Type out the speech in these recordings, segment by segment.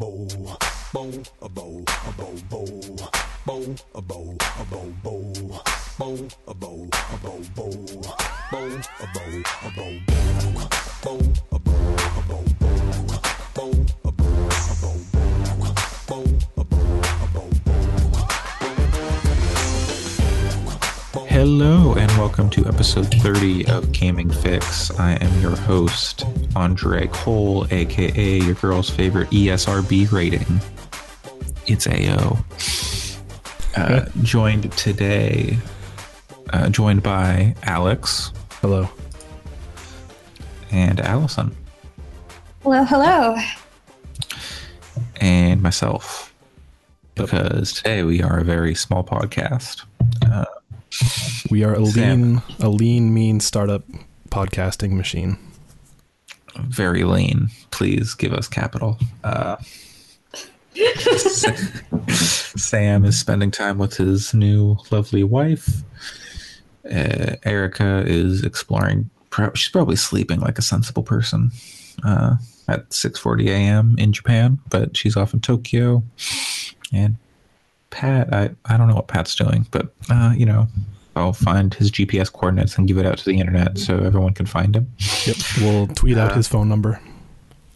bow, bow, a bow, a bow, bow, bow, a bow, a bow, bow, bow, a bow, a bow, bow, bow, a bow, a bow, bow, bow, a bow, a bow, bow, bow, a bow, a bow, bow, bow, Hello and welcome to episode 30 of Gaming Fix. I am your host, Andre Cole, aka your girl's favorite ESRB rating. It's AO. Uh, joined today, uh, joined by Alex Hello. and Allison Hello, hello. and myself. Because today we are a very small podcast. Uh, We are a lean, a lean, mean startup podcasting machine. very lean. Please give us capital. Uh, Sam is spending time with his new lovely wife. Uh, Erica is exploring. pro- She's probably sleeping like a sensible person uh, at 6:40 a.m. in Japan, but she's off in Tokyo. And Pat, I, I don't know what Pat's doing, but uh, you know, I'll find his GPS coordinates and give it out to the internet so everyone can find him. Yep. We'll tweet out Uh, his phone number.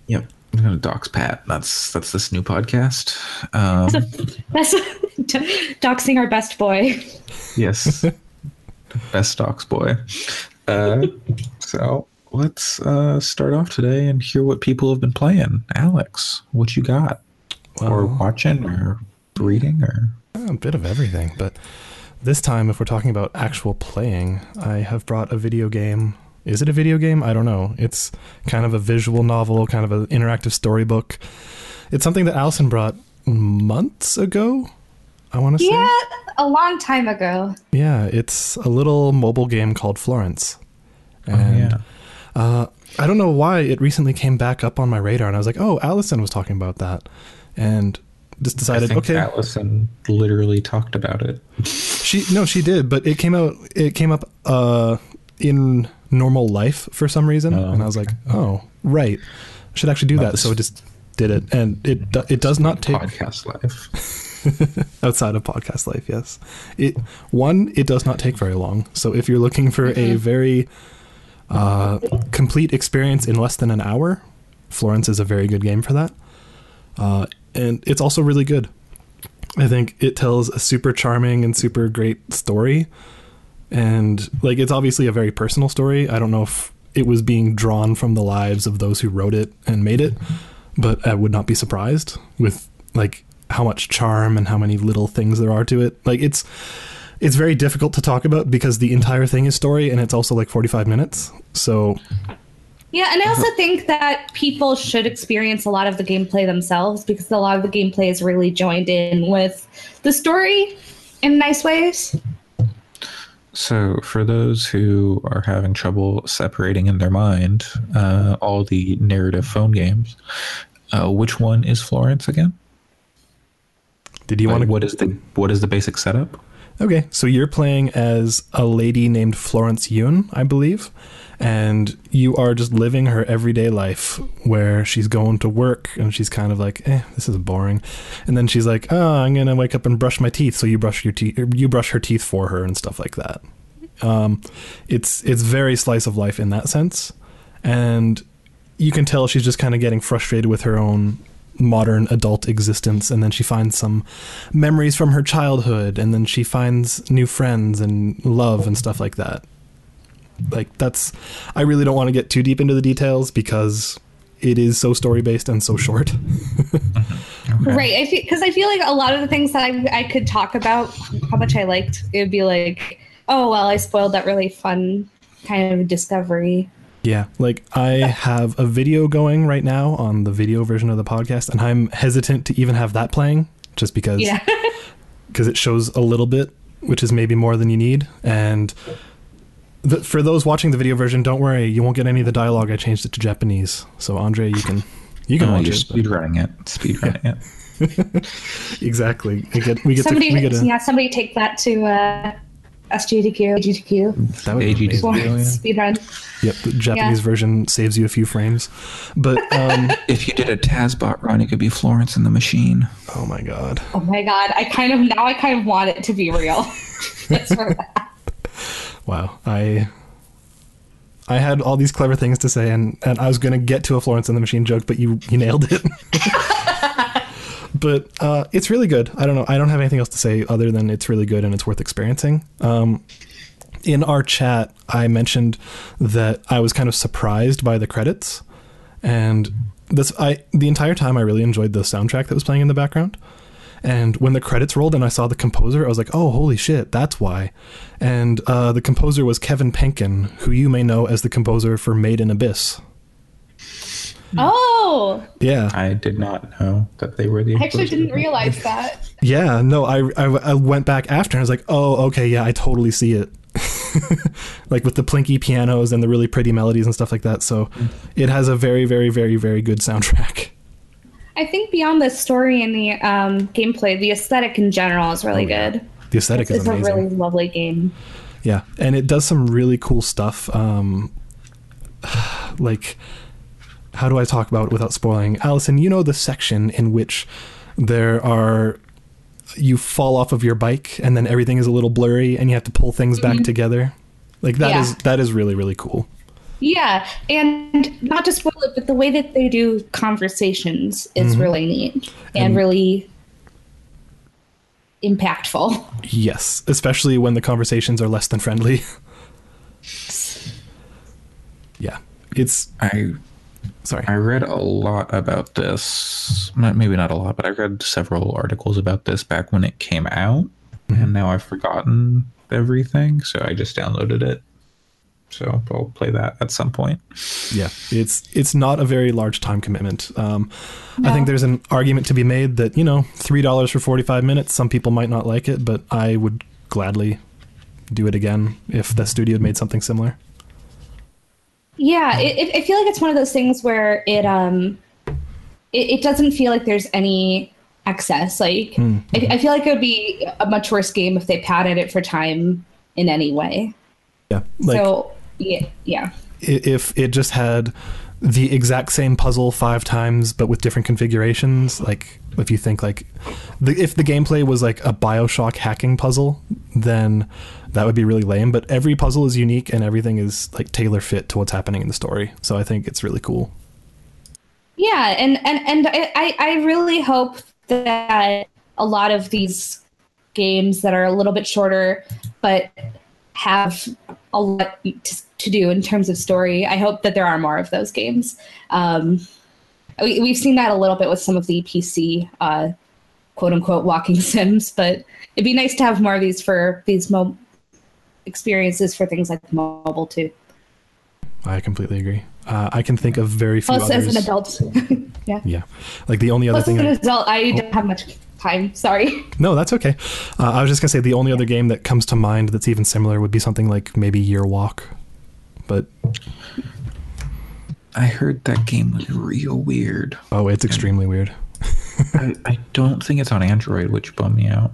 Yep. I'm gonna dox Pat. That's that's this new podcast. Um, That's doxing our best boy. yes, best dox boy. Uh, so let's uh, start off today and hear what people have been playing. Alex, what you got, or watching, or reading, or A bit of everything, but this time, if we're talking about actual playing, I have brought a video game. Is it a video game? I don't know. It's kind of a visual novel, kind of an interactive storybook. It's something that Allison brought months ago. I want to say. Yeah, a long time ago. Yeah, it's a little mobile game called Florence. And yeah. uh, I don't know why it recently came back up on my radar, and I was like, oh, Allison was talking about that. And just I decided, think okay, Allison literally talked about it. she no, she did, but it came out, it came up uh, in normal life for some reason, Oh, and I was like, oh, right, I should actually do Not that. So I just did it, and it it does not take podcast life. outside of podcast life yes. It one it does not take very long. So if you're looking for a very uh, complete experience in less than an hour florence is a very good game for that. Uh, and it's also really good. I think it tells a super charming and super great story. And like it's obviously a very personal story. I don't know if it was being drawn from the lives of those who wrote it and made it but i would not be surprised with like how much charm and how many little things there are to it. Like it's it's very difficult to talk about because the entire thing is story and it's also like 45 minutes. So Yeah, and I also think that people should experience a lot of the gameplay themselves because a lot of the gameplay is really joined in with the story in nice ways. So, for those who are having trouble separating in their mind uh, all the narrative phone games, uh, which one is Florence again? did you Like, want to what is the what is the basic setup? Okay, so you're playing as a lady named Florence Yun, I believe, and you are just living her everyday life where she's going to work and she's kind of like, "Eh, this is boring," and then she's like, "Oh, I'm gonna wake up and brush my teeth," so you brush your teeth, you brush her teeth for her and stuff like that. Um, it's it's very slice of life in that sense, and you can tell she's just kind of getting frustrated with her own modern adult existence. And then she finds some memories from her childhood. And then she finds new friends and love and stuff like that like that's i really don't want to get too deep into the details because it is so story based and so mm-hmm. short mm-hmm. Right. I feel because I feel like a lot of the things that I, I could talk about how much I liked, it would be like, oh well, I spoiled that really fun kind of discovery. yeah like i have a video going right now on the video version of the podcast and i'm hesitant to even have that playing just because Yeah. because it shows a little bit, which is maybe more than you need. And the, for those watching the video version, don't worry, you won't get any of the dialogue. I changed it to Japanese, so Andre, you can you can Oh, watch you're it. speed running it. Speed running it. Exactly. We get we get somebody, to, we get a, yeah, somebody take that to uh, SGDQ, GTQ, That would be AGT. amazing. Yeah, yeah. speedrun. Yep, the Japanese Yeah. version saves you a few frames. But um, If you did a TASBot run, it could be Florence in the Machine. oh my god. Oh my god, I kind of now I kind of want it to be real. It's for that. Wow. I I had all these clever things to say and, and I was gonna get to a Florence and the Machine joke, but you you nailed it. but uh, it's really good. I don't know. I don't have anything else to say other than it's really good and it's worth experiencing. Um, in our chat, I mentioned that I was kind of surprised by the credits, and this I the entire time I really enjoyed the soundtrack that was playing in the background. And when the credits rolled and I saw the composer, I was like, "Oh, holy shit, that's why!" And uh, the composer was Kevin Penkin, who you may know as the composer for Made in Abyss. Oh, Yeah, I did not know that they were the. I actually didn't realize that. yeah. No, I, I I went back after and I was like, "Oh, okay, yeah, I totally see it." like with the plinky pianos and the really pretty melodies and stuff like that. So it has a very, very, very, very good soundtrack. I think beyond the story and the um, gameplay, the aesthetic in general is really Oh, yeah. good. The aesthetic It's is a amazing. really lovely game. Yeah, and it does some really cool stuff. Um, like, how do I talk about it without spoiling? Allison, you know the section in which there are you fall off of your bike and then everything is a little blurry and you have to pull things back together. Like that Yeah. is that is really really cool. Yeah, and not to spoil it, but the way that they do conversations is mm-hmm. really neat and, And- really impactful. Yes, especially when the conversations are less than friendly. yeah, it's I sorry. I read a lot about this. Not- Maybe not a lot, but I read several articles about this back when it came out, mm-hmm. and now I've forgotten everything. So I just downloaded it. So I'll play that at some point. Yeah, it's it's not a very large time commitment. Um, I think there's an argument to be made that you know three dollars for forty five minutes. Some people might not like it, but I would gladly do it again if the studio had made something similar. Yeah, it, it, I feel like it's one of those things where it um, it, it doesn't feel like there's any excess. Like I, I feel like it would be a much worse game if they padded it for time in any way. Yeah, like so yeah, yeah. if it just had the exact same puzzle five times but with different configurations like if you think like the, if the gameplay was like a bioshock hacking puzzle then that would be really lame. But every puzzle is unique and everything is like tailor fit to what's happening in the story. So i think it's really cool. Yeah, and and and I I I really hope that a lot of these games that are a little bit shorter but have a lot to, to do in terms of story. I hope that there are more of those games. Um, we, we've seen that a little bit with some of the PC uh, quote unquote walking sims, but it'd be nice to have more of these for these mo- experiences for things like mobile too. i completely agree uh, i can think of very few Plus, others as an adult, yeah. yeah like the only other Plus, as thing an I- adult, I don't have much time. Sorry. no that's okay uh, i was just gonna say the only other game that comes to mind that's even similar would be something like maybe year walk but I heard that game was real weird. oh it's extremely weird I, I don't think it's on Android, which bummed me out.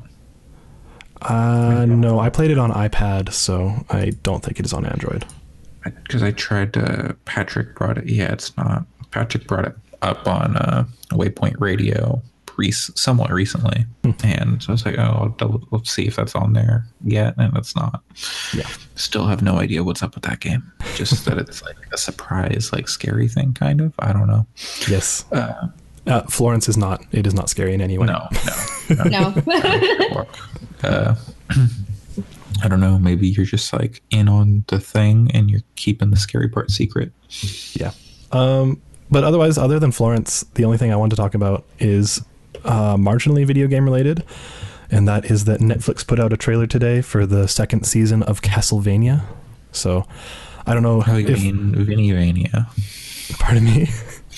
Uh, no, I played it on iPad, so I don't think it is on Android. Because I tried to. Patrick brought it. Yeah, it's not. Patrick brought it up on uh, Waypoint Radio rec- somewhat recently, and so I was like, "Oh, I'll double. Let's see if that's on there yet," and it's not. Yeah. Still have no idea what's up with that game. Just that it's like a surprise, like scary thing, kind of. I don't know. Yes. Uh, Uh, Florence is not. It is not scary in any way. no, no, no. No. uh, I don't know. Maybe you're just like in on the thing and you're keeping the scary part secret. Yeah. Um, but otherwise, other than Florence, the only thing I want to talk about is uh, marginally video game related, and that is that Netflix put out a trailer today for the second season of Castlevania. So I don't know Oh, you if. mean Vinnyvania? Pardon me.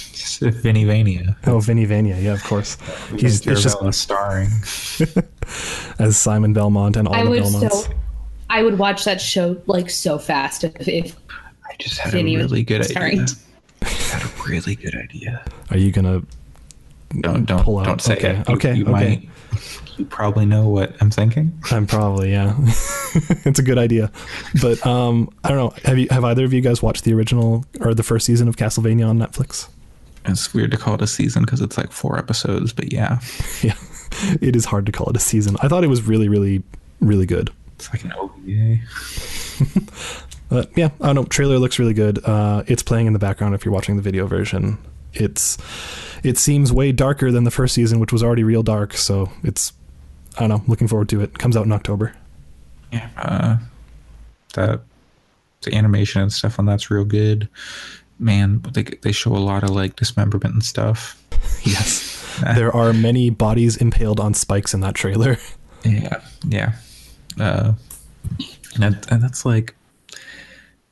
Vinnyvania. Oh, Vinny Vania. Yeah, of course. He's it's just starring. as Simon Belmont and all I the would Belmonts. so, I would watch that show like so fast if, if I just had Vinny a really good starring. idea. I had a really good idea. Are you gonna don't don't pull out. don't say Okay, it. You- okay, you, okay. might you probably know what I'm thinking. I'm probably yeah. it's a good idea, but um, I don't know. Have you have either of you guys watched the original or the first season of Castlevania on Netflix? It's weird to call it a season because it's like four episodes, but yeah, Yeah, it is hard to call it a season. I thought it was really, really, really good. it's like an OVA. But yeah, I don't know. Trailer looks really good. Uh, it's playing in the background if you're watching the video version. It's it seems way darker than the first season, which was already real dark. So it's I don't know. Looking forward to it. Comes out in October. Yeah, uh, that the animation and stuff on that's real good. Man, they they show a lot of like dismemberment and stuff. Yes, there are many bodies impaled on spikes in that trailer. Yeah, yeah. Uh, and, and that's like,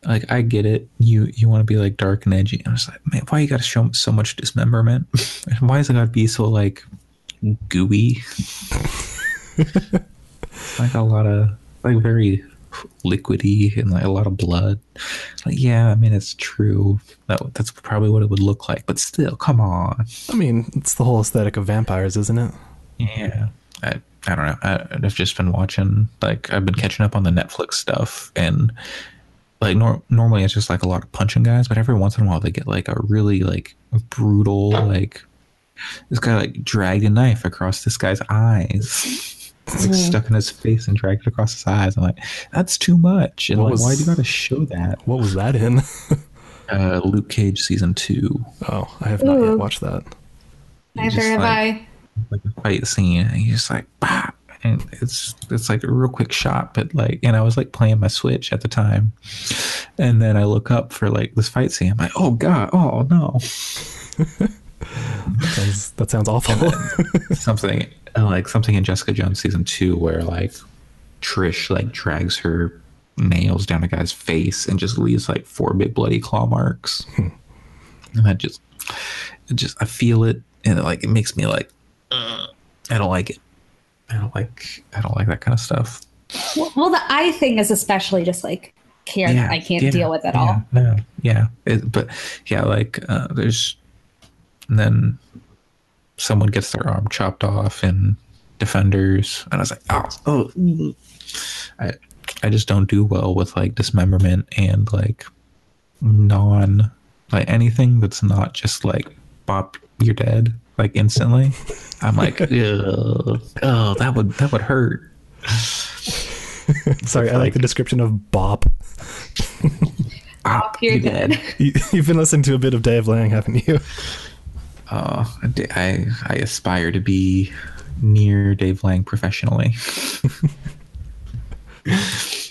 like I get it. You you want to be like dark and edgy. And I was like, man, why you got to show so much dismemberment? and why is it got to be so like gooey? like a lot of like very liquidy and like a lot of blood. Like yeah, I mean it's true. That that's probably what it would look like. But still, come on. I mean, it's the whole aesthetic of vampires, isn't it? Yeah. I, I don't know. I, I've just been watching, like, I've been catching up on the Netflix stuff. And, like, nor- normally it's just like a lot of punching guys, but every once in a while they get, like, a really, like, brutal, like, this guy, like, dragged a knife across this guy's eyes. like, stuck in his face and dragged it across his eyes. I'm like, that's too much. And, What like, was- why do you gotta show that? What was that in? Uh, Luke Cage season two. oh, I have not yet watched that. He's Neither just have like- I. like a fight scene and he's just like bah! And it's it's like a real quick shot but like and i was like playing my switch at the time. And then i look up for like this fight scene. I'm like oh god oh no. That sounds, that sounds awful. something like something in jessica jones season two where like trish like drags her nails down a guy's face and just leaves like four big bloody claw marks. And that just it just i feel it and it, like it makes me like uh, i don't like it i don't like i don't like that kind of stuff Well, well, the eye thing is especially just like can't I can't yeah, deal with at yeah, all. No, yeah, it, but yeah, like uh, there's, and then someone gets their arm chopped off in Defenders, and I was like, oh, oh, mm." I, I just don't do well with like dismemberment and like non, like anything that's not just like bop, you're dead, like instantly. I'm like, oh, that would that would hurt. Sorry, I like the description of bop. Ah, bop, you're dead. You, you've been listening to a bit of Dave Lang, haven't you? Oh, I d- I, I aspire to be near Dave Lang professionally.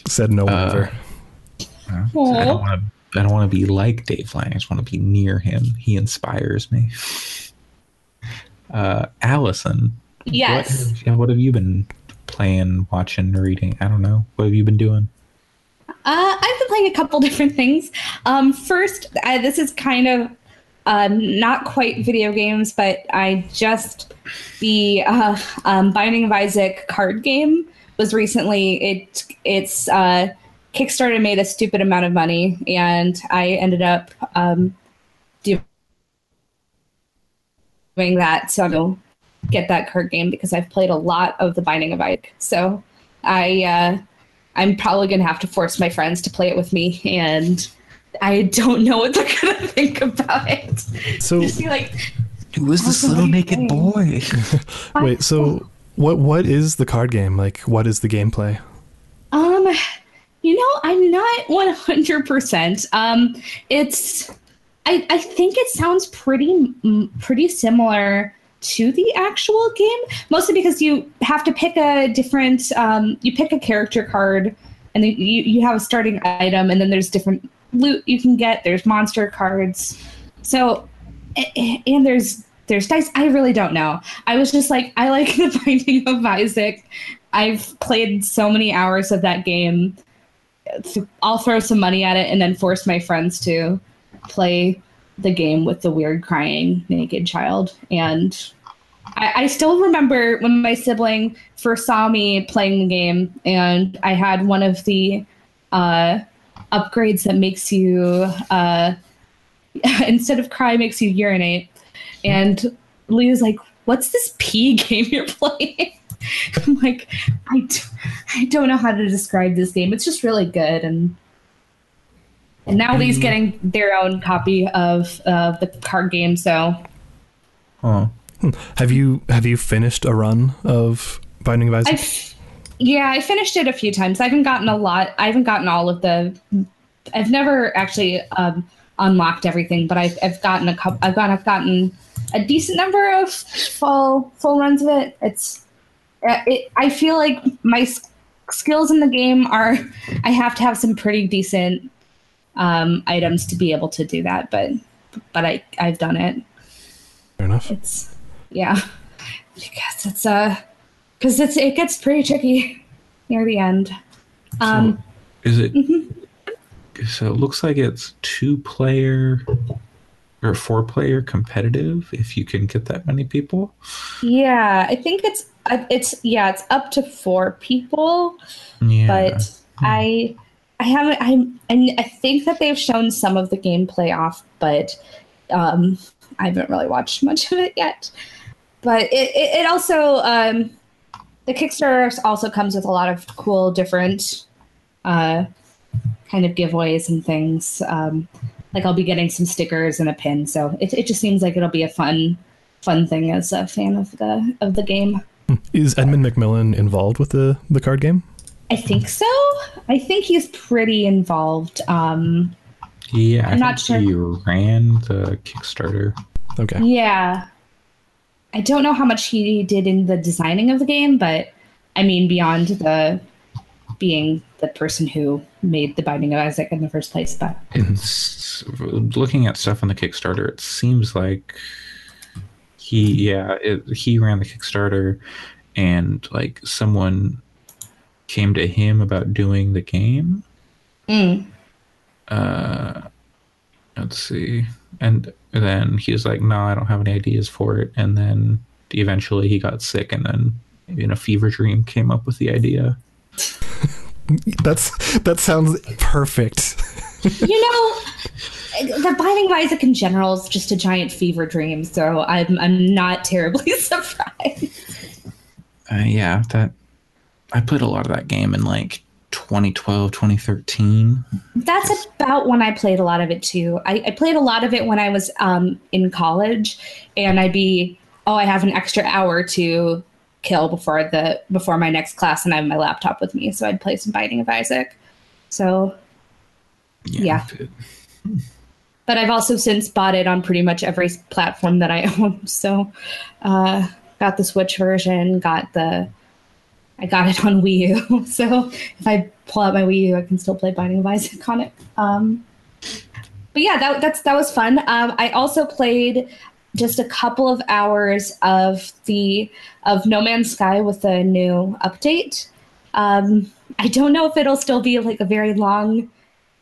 Said no one uh, ever. I don't want to. I don't want to be like Dave Lang. I just want to be near him. He inspires me. Uh, Allison. Yes. What, yeah, what have you been playing, watching, reading? I don't know. What have you been doing? Uh, I've been playing a couple different things. Um, first, uh, this is kind of uh, not quite video games, but I just the uh, um, Binding of Isaac card game was recently it it's uh, Kickstarter made a stupid amount of money, and I ended up um, doing that. So I'll get that card game because I've played a lot of the Binding of Isaac. So I. Uh, I'm probably gonna have to force my friends to play it with me, and I don't know what they're gonna think about it. So Just be like, Who is this little what are you naked doing? boy? wait, so what what is the card game? Like what is the gameplay? um, you know, I'm not 100. percent Um, it's, I I think it sounds pretty pretty similar to the actual game, mostly because you have to pick a different, um, you pick a character card, and you you have a starting item, and then there's different loot you can get. There's monster cards, so and there's there's dice. I really don't know. I was just like, I like the Binding of Isaac. I've played so many hours of that game. I'll throw some money at it and then force my friends to play the game with the weird crying naked child. And I, I still remember when my sibling first saw me playing the game, and I had one of the uh, upgrades that makes you uh, instead of cry makes you urinate. And Leo's like, "What's this pee game you're playing?" I'm like, I don't know how to describe this game. It's just really good, and and now Lee's getting their own copy of uh, the card game. So Huh. Have you have you finished a run of Binding of Isaac? I've yeah, I finished it a few times. I haven't gotten a lot. I haven't gotten all of the. I've never actually um, unlocked everything, but I've I've gotten a couple. I've got I've gotten a decent number of full full runs of it. It's uh, it, I feel like my skills in the game are. I have to have some pretty decent um, items to be able to do that, but but I I've done it. Fair enough. It's yeah, because it's uh because it's it gets pretty tricky near the end. Um, Is it? So it looks like it's two player or four player competitive. If you can get that many people. yeah, I think it's uh, it's yeah, it's up to four people, Yeah. but I I haven't I and I think that they've shown some of the gameplay off, but um, I haven't really watched much of it yet. But it it, it also um, the Kickstarter also comes with a lot of cool different uh, kind of giveaways and things. Um, like I'll be getting some stickers and a pin, so it it just seems like it'll be a fun fun thing as a fan of the of the game. Is Edmund McMillen involved with the the card game? I think so. I think he's pretty involved. Um, yeah, I I'm not sure. he ran the Kickstarter. Okay. yeah, I don't know how much he did in the designing of the game, but I mean beyond the being the person who made the Binding of Isaac in the first place. But It's, looking at stuff on the Kickstarter, it seems like he, yeah, it, he ran the Kickstarter, and like someone came to him about doing the game. Mm. Uh, let's see, and then he was like, "No, I don't have any ideas for it." And then eventually he got sick, and then in a fever dream came up with the idea. That's that sounds perfect. you know, the Binding of Isaac in general is just a giant fever dream. So I'm I'm not terribly surprised. Uh, yeah, that I played a lot of that game in like 2012, 2013. That's about when I played a lot of it too. I, I played a lot of it when I was um, in college, and I'd be, oh, I have an extra hour to kill before the before my next class, and I have my laptop with me, so I'd play some Binding of Isaac. So, Yeah. it- but I've also since bought it on pretty much every platform that I own. So, uh, got the Switch version, got the, I got it on Wii U. So if I pull out my Wii U, I can still play Binding of Isaac on it. Um, but yeah, that that's that was fun. Um, I also played just a couple of hours of the of No Man's Sky with the new update. Um, I don't know if it'll still be like a very long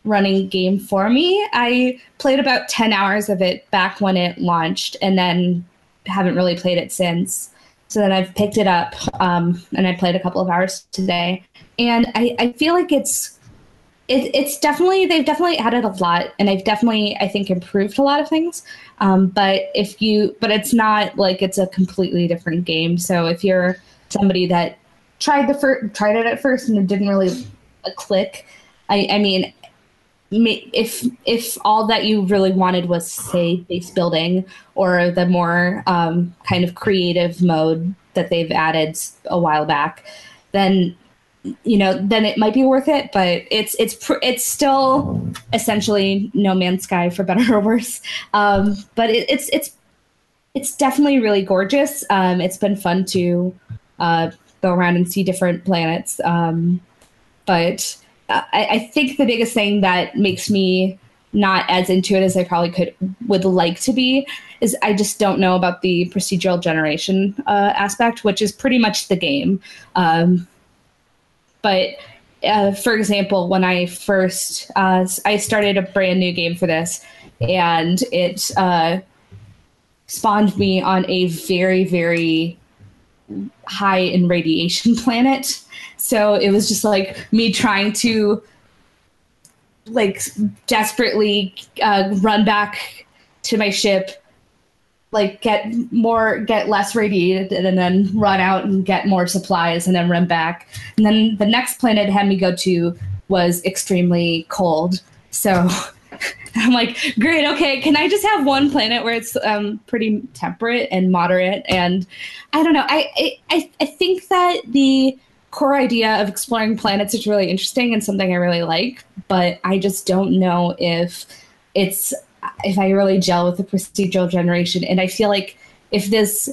running game for me. I played about 10 hours of it back when it launched and then haven't really played it since. So then I've picked it up um, and I played a couple of hours today. And I, I feel like it's it, it's definitely they've definitely added a lot and they've definitely I think improved a lot of things. Um, but if you but it's not like it's a completely different game. So if you're somebody that tried the fir- tried it at first and it didn't really click, I, I mean if if all that you really wanted was say base building or the more um, kind of creative mode that they've added a while back, then you know then it might be worth it. But it's it's pr- it's still essentially No Man's Sky for better or worse. Um, but it, it's it's it's definitely really gorgeous. Um, it's been fun to uh, go around and see different planets. Um, but I, I think the biggest thing that makes me not as into it as I probably could would like to be is I just don't know about the procedural generation uh, aspect, which is pretty much the game. Um, but uh, for example, when I first uh, I started a brand new game for this, and it uh, spawned me on a very very high in radiation planet. So it was just like me trying to like desperately uh, run back to my ship, like get more get less radiated and then run out and get more supplies and then run back and then the next planet had me go to was extremely cold so i'm like great okay can i just have one planet where it's um, pretty temperate and moderate and i don't know I, I i think that the core idea of exploring planets is really interesting and something i really like but i just don't know if it's if I really gel with the procedural generation. And I feel like if this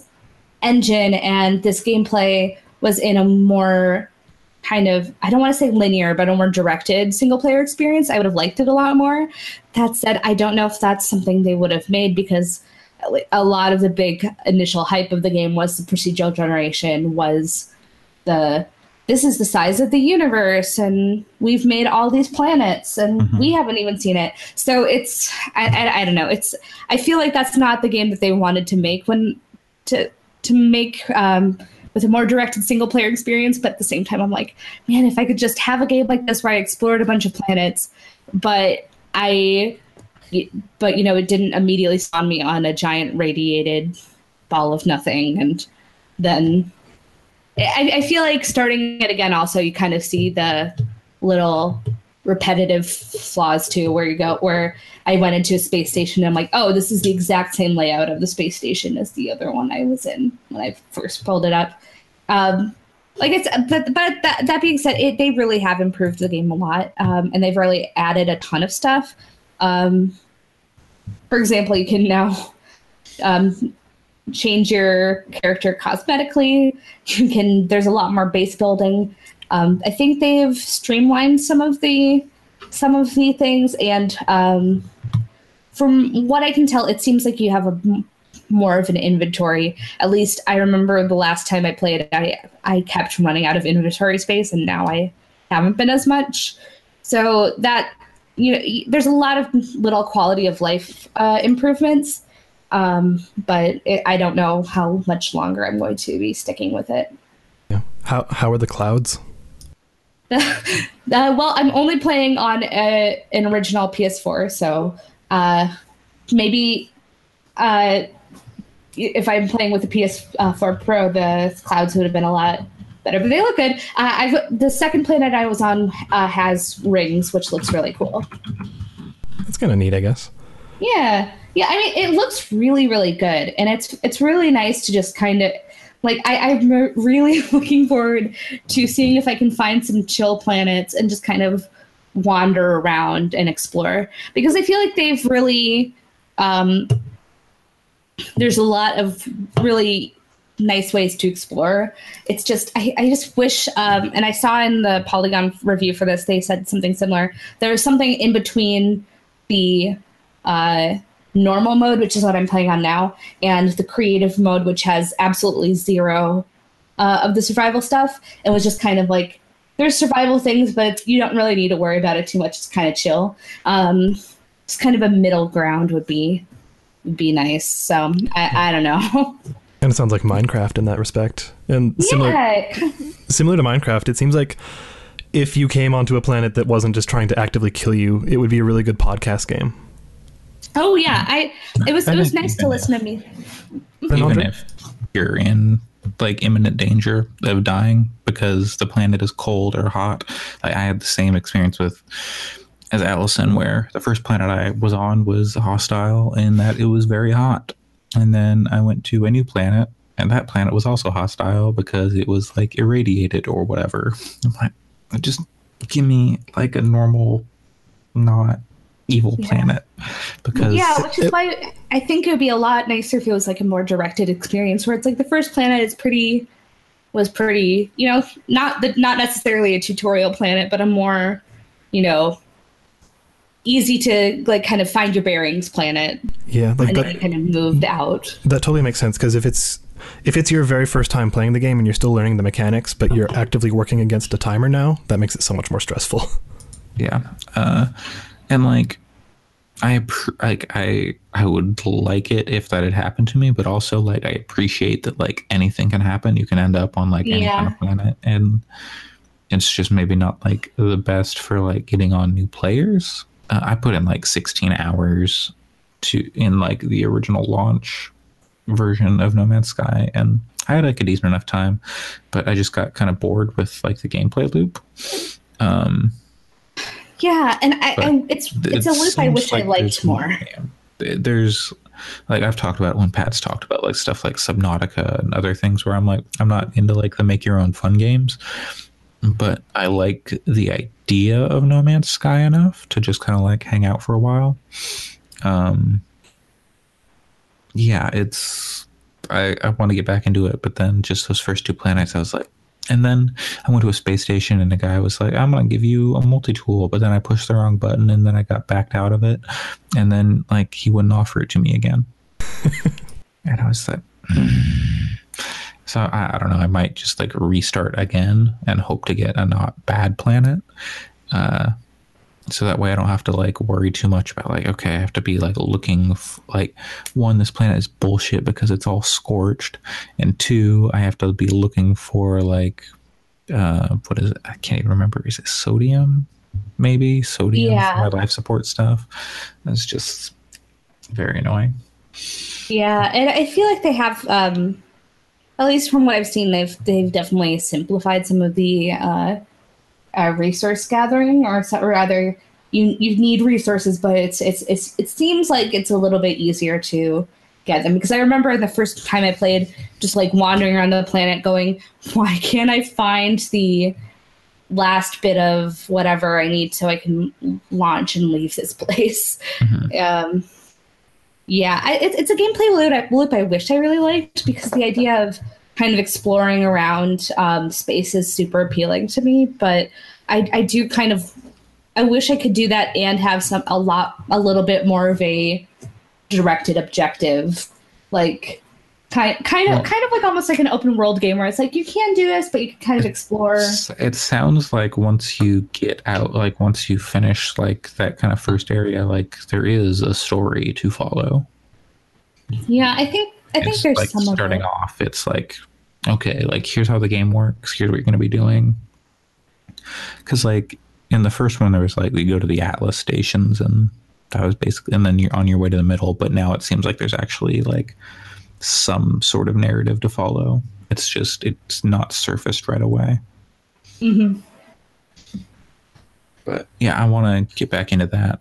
engine and this gameplay was in a more kind of I don't want to say linear, but a more directed single player experience, I would have liked it a lot more. That said, I don't know if that's something they would have made because a lot of the big initial hype of the game was the procedural generation was the this is the size of the universe and we've made all these planets and mm-hmm. we haven't even seen it so it's I, I, I, don't know it's i feel like that's not the game that they wanted to make when to to make um, with a more directed single player experience but at the same time i'm like man if i could just have a game like this where i explored a bunch of planets but i but you know it didn't immediately spawn me on a giant radiated ball of nothing and then I, I feel like starting it again. Also, you kind of see the little repetitive flaws too, where you go where I went into a space station and I'm like, oh, this is the exact same layout of the space station as the other one I was in when I first pulled it up. Um, like it's but but that that being said, it, they really have improved the game a lot, um, and they've really added a ton of stuff. Um, for example, you can now um, change your character cosmetically. You can. There's a lot more base building. Um, I think they've streamlined some of the some of the things, and um, from what I can tell, it seems like you have a more of an inventory. At least I remember the last time I played, I I kept running out of inventory space, and now I haven't been as much. So that you know, there's a lot of little quality of life uh, improvements um, but it, I don't know how much longer I'm going to be sticking with it. Yeah. How how are the clouds? uh, well, I'm only playing on a, an original PS4, so uh, maybe uh, if I'm playing with the PS4 Pro, the clouds would have been a lot better. But they look good. Uh, the second planet I was on uh, has rings, which looks really cool. That's kind of neat, I guess. Yeah. Yeah, I mean, it looks really, really good, and it's it's really nice to just kind of like I, I'm really looking forward to seeing if I can find some chill planets and just kind of wander around and explore because I feel like they've really um, there's a lot of really nice ways to explore. It's just I, I just wish um, and I saw in the Polygon review for this they said something similar. There was something in between the uh, normal mode, which is what I'm playing on now, and the creative mode, which has absolutely zero uh, of the survival stuff. It was just kind of like there's survival things, but you don't really need to worry about it too much. It's kind of chill. Um, it's kind of a middle ground would be would be nice. So I, I don't know. And it sounds like Minecraft in that respect. And similar, yeah. similar to Minecraft, it seems like if you came onto a planet that wasn't just trying to actively kill you, it would be a really good podcast game. Oh yeah, I it was it was nice to listen to me. Even if you're in like imminent danger of dying because the planet is cold or hot, like I had the same experience with as Allison, where the first planet I was on was hostile in that it was very hot, and then I went to a new planet, and that planet was also hostile because it was like irradiated or whatever. I'm like, just give me like a normal, not evil yeah. planet because yeah which is it, why i think it would be a lot nicer if it was like a more directed experience where it's like the first planet is pretty was pretty you know not the not necessarily a tutorial planet but a more you know easy to like kind of find your bearings planet. Yeah like and that, then you kind of moved out. that totally makes sense because if it's if it's your very first time playing the game and you're still learning the mechanics but you're actively working against a timer now that makes it so much more stressful. Yeah uh and like I like I I would like it if that had happened to me, but also like I appreciate that like anything can happen. You can end up on like any yeah. kind of planet, and it's just maybe not like the best for like getting on new players. Uh, I put in like 16 hours to in like the original launch version of No Man's Sky, and I had like a decent enough time, but I just got kind of bored with like the gameplay loop. Um, Yeah, and I, I it's it's it a loop I wish I liked more. yeah, there's like I've talked about when Pat's talked about like stuff like Subnautica and other things where I'm like I'm not into like the make your own fun games, but I like the idea of No Man's Sky enough to just kind of like hang out for a while. Um, yeah, it's I I want to get back into it, but then just those first two planets, I was like. And then I went to a space station, and the guy was like, "I'm gonna give you a multi-tool," but then I pushed the wrong button, and then I got backed out of it, and then like he wouldn't offer it to me again, and I was like, "Hmm." so I, I don't know. I might just like restart again and hope to get a not bad planet, uh, so that way I don't have to like worry too much about like okay, I have to be like looking f- like one, this planet is bullshit because it's all scorched, and two, I have to be looking for like uh what is it? I can't even remember. Is it sodium? Maybe sodium Yeah. for my life support stuff. That's just very annoying. Yeah, and I feel like they have, um, at least from what I've seen, they've they've definitely simplified some of the uh, uh, resource gathering, or, or rather, you you need resources, but it's it's it's it seems like it's a little bit easier to get them because I remember the first time I played, just like wandering around the planet, going, "Why can't I find the last bit of whatever I need so I can launch and leave this place?" Um, yeah, I, it, it's a gameplay loop I, loop I wish I really liked because the idea of kind of exploring around um, space is super appealing to me. But I, I do kind of, I wish I could do that and have some a lot, a little bit more of a directed objective, like kind, kind of, Well- kind of like almost like an open world game where it's like you can do this, but you can kind of explore. It sounds like once you get out, like once you finish like that kind of first area, like there is a story to follow. Yeah, I think, I think there's like some starting of it. off. It's like okay, like here's how the game works. Here's what you're going to be doing. Because like in the first one, there was like you go to the Atlas stations, and that was basically, and then you're on your way to the middle. But now it seems like there's actually like some sort of narrative to follow. It's just it's not surfaced right away. Mm-hmm. But yeah, I want to get back into that.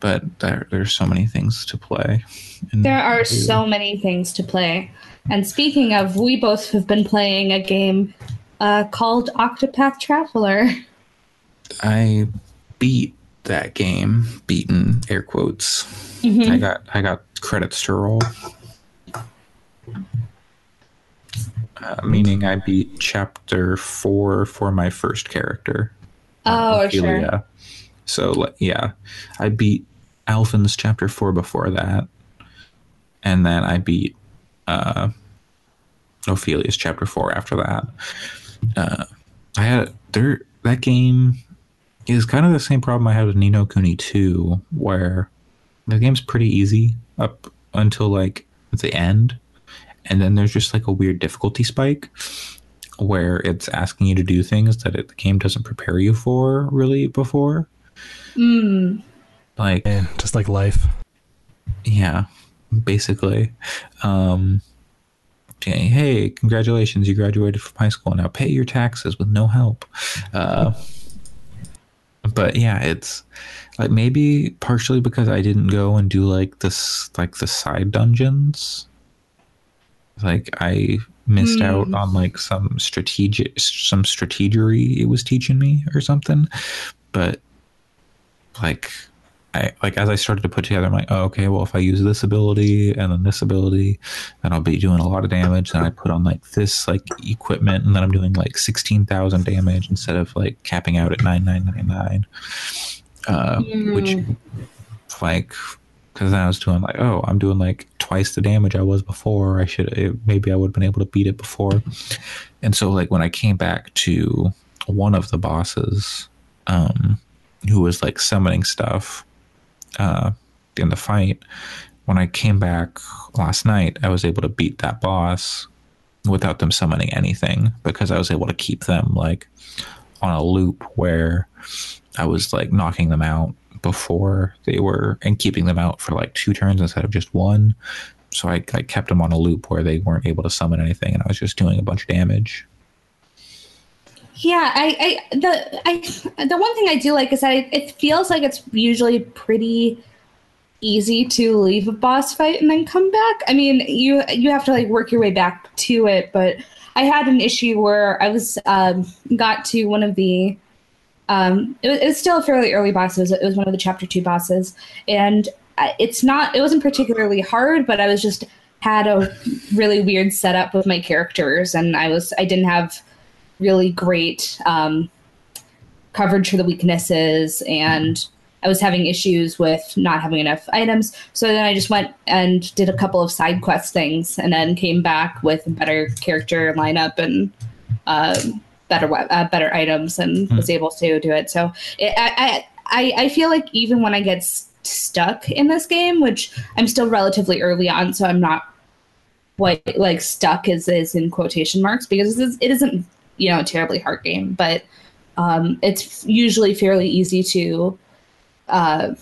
But there, there's so many things to play. There are so many things to play. And speaking of, we both have been playing a game uh, called Octopath Traveler. I beat that game, beaten air quotes. Mhm. I got I got credits to roll. Uh, meaning I beat chapter four for my first character. uh, Oh, sure. So yeah, I beat Alfyn's chapter four before that, and then I beat uh, Ophilia's chapter four after that. Uh, I had there that game is kind of the same problem I had with Ni no Kuni 2, where the game's pretty easy up until like the end, and then there's just like a weird difficulty spike where it's asking you to do things that it, the game doesn't prepare you for really before. Mm. Like, Man, just like life. yeah, basically. Um, hey, congratulations, you graduated from high school. Now pay your taxes with no help. Uh, but yeah, it's like maybe partially because I didn't go and do like this, like the side dungeons. Like I missed out Hmm. on like some strategic, some strategery it was teaching me or something. But like I like as I started to put together, I'm like, oh, okay, well, if I use this ability and then this ability, then I'll be doing a lot of damage. Then I put on like this like equipment, and then I'm doing like sixteen thousand damage instead of like capping out at nine nine nine nine. Uh, Which, like, because then I was doing like, oh, I'm doing like twice the damage I was before. I should it, maybe I would have been able to beat it before. And so like when I came back to one of the bosses, um, who was like summoning stuff uh, in the fight. When I came back last night, I was able to beat that boss without them summoning anything because I was able to keep them like on a loop where I was like knocking them out before they were and keeping them out for like two turns instead of just one. so I, I kept them on a loop where they weren't able to summon anything, and I was just doing a bunch of damage. Yeah, I, I the I the one thing I do like is that it, it feels like it's usually pretty easy to leave a boss fight and then come back. I mean, you you have to like work your way back to it, but I had an issue where I was um, got to one of the um, it, was, it was still a fairly early boss. It was, it was one of the chapter two bosses, and it's not it wasn't particularly hard, but I was just had a really weird setup with my characters, and I was I didn't have really great um, coverage for the weaknesses and I was having issues with not having enough items. So then I just went and did a couple of side quest things and then came back with a better character lineup and um, better uh, better items and was able to do it. So it, I, I I feel like even when I get s- stuck in this game, which I'm still relatively early on, so I'm not what like stuck is is in quotation marks because it isn't you know a terribly hard game, but um, it's usually fairly easy to uh,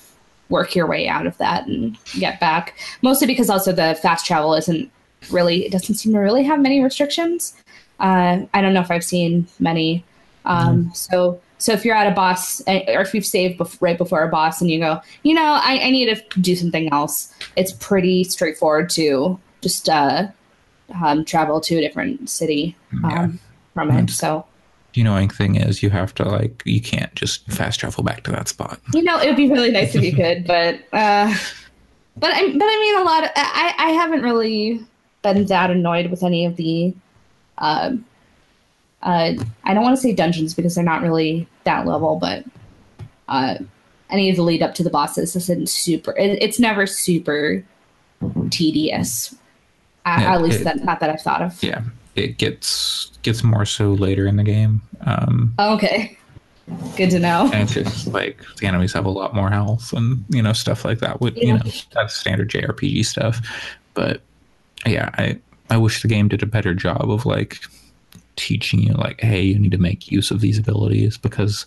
work your way out of that and get back. Mostly because also the fast travel isn't really it doesn't seem to really have many restrictions. Uh, I don't know if I've seen many. Um, So so if you're at a boss uh, or if you've saved bef- right before a boss and you go, you know, I, I need to do something else. It's pretty straightforward to just uh, um, travel to a different city um. From it. So The annoying thing is you have to like you can't just fast travel back to that spot. You know, it would be really nice if you could, but uh, but I but I mean, a lot of I I haven't really been that annoyed with any of the. Um, uh, I don't want to say dungeons because they're not really that level, but uh, any of the lead up to the bosses isn't super. It, it's never super tedious. I, Yeah, at least it- that not that I've thought of. Yeah, it gets gets more so later in the game. Um, Okay, good to know. and it's just like the enemies have a lot more health and you know stuff like that with you know that's standard jrpg stuff but yeah i i wish the game did a better job of like teaching you like hey you need to make use of these abilities because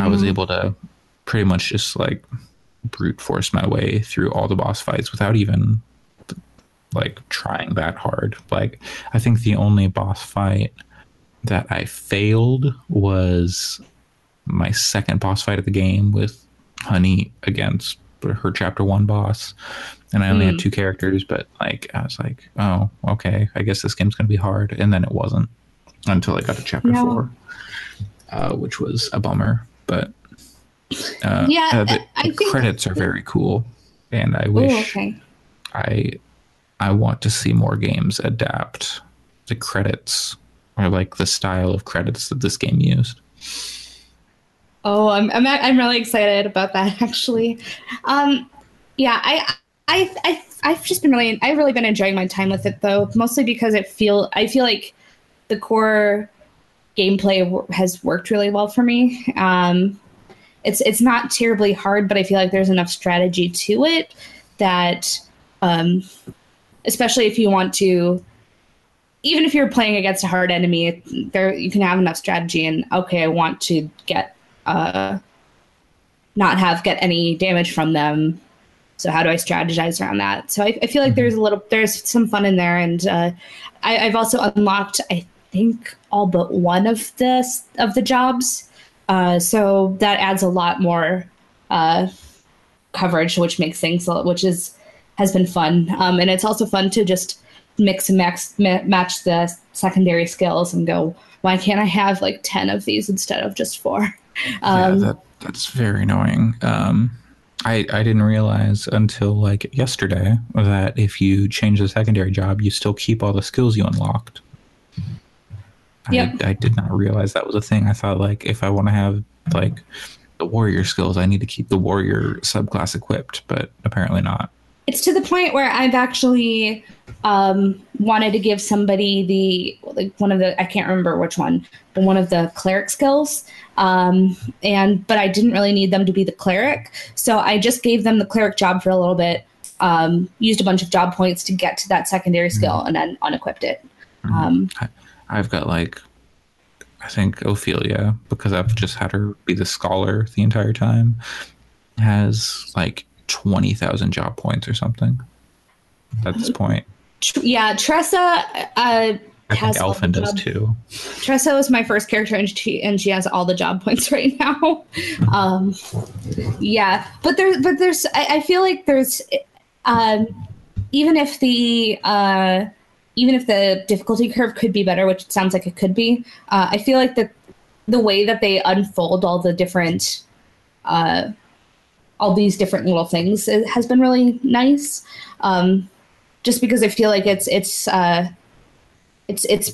i was able to pretty much just like brute force my way through all the boss fights without even like trying that hard like i think the only boss fight that i failed was my second boss fight of the game with H'aanit against her chapter one boss. And I only had two characters, but like I was like, oh, okay, I guess this game's gonna be hard. And then it wasn't until I got to chapter Yeah. four, uh, which was a bummer. But uh, Yeah, uh, the, I credits are very cool, and I wish okay. I I want to see more games adapt the credits or like the style of credits that this game used. Oh, I'm I'm I'm really excited about that actually. Um, yeah, I I I I've just been really I've really been enjoying my time with it though, mostly because it feel I feel like the core gameplay has worked really well for me. Um, it's it's not terribly hard, but I feel like there's enough strategy to it that, um, especially if you want to, even if you're playing against a hard enemy, there you can have enough strategy and okay, I want to get uh, not have get any damage from them. So how do I strategize around that? So I, I feel like there's a little there's some fun in there, and uh, I, I've also unlocked I think all but one of the of the jobs. Uh, so that adds a lot more uh, coverage, which makes things which is has been fun, um, and it's also fun to just mix and max, ma- match the secondary skills and go. Why can't I have like ten of these instead of just four? Um, yeah, that that's very annoying. Um, I I didn't realize until like yesterday that if you change the secondary job, you still keep all the skills you unlocked. Yep. I, I did not realize that was a thing. I thought like if I want to have like the warrior skills, I need to keep the warrior subclass equipped, but apparently not. It's to the point where I've actually um, wanted to give somebody the like one of the I can't remember which one, but one of the cleric skills. Um, and but I didn't really need them to be the cleric, so I just gave them the cleric job for a little bit. Um, used a bunch of job points to get to that secondary skill, and then unequipped it. Um, I've got like, I think Ophilia, because I've just had her be the scholar the entire time, has like 20,000 job points or something. at this point. Yeah, Tressa. Uh, I has think Alfyn does too. Tressa is my first character, and she and she has all the job points right now. Um, yeah, but there's but there's I, I feel like there's um, even if the uh, even if the difficulty curve could be better, which it sounds like it could be, uh, I feel like the the way that they unfold all the different uh, all these different little things. It has been really nice. Um, just because I feel like it's it's uh, it's it's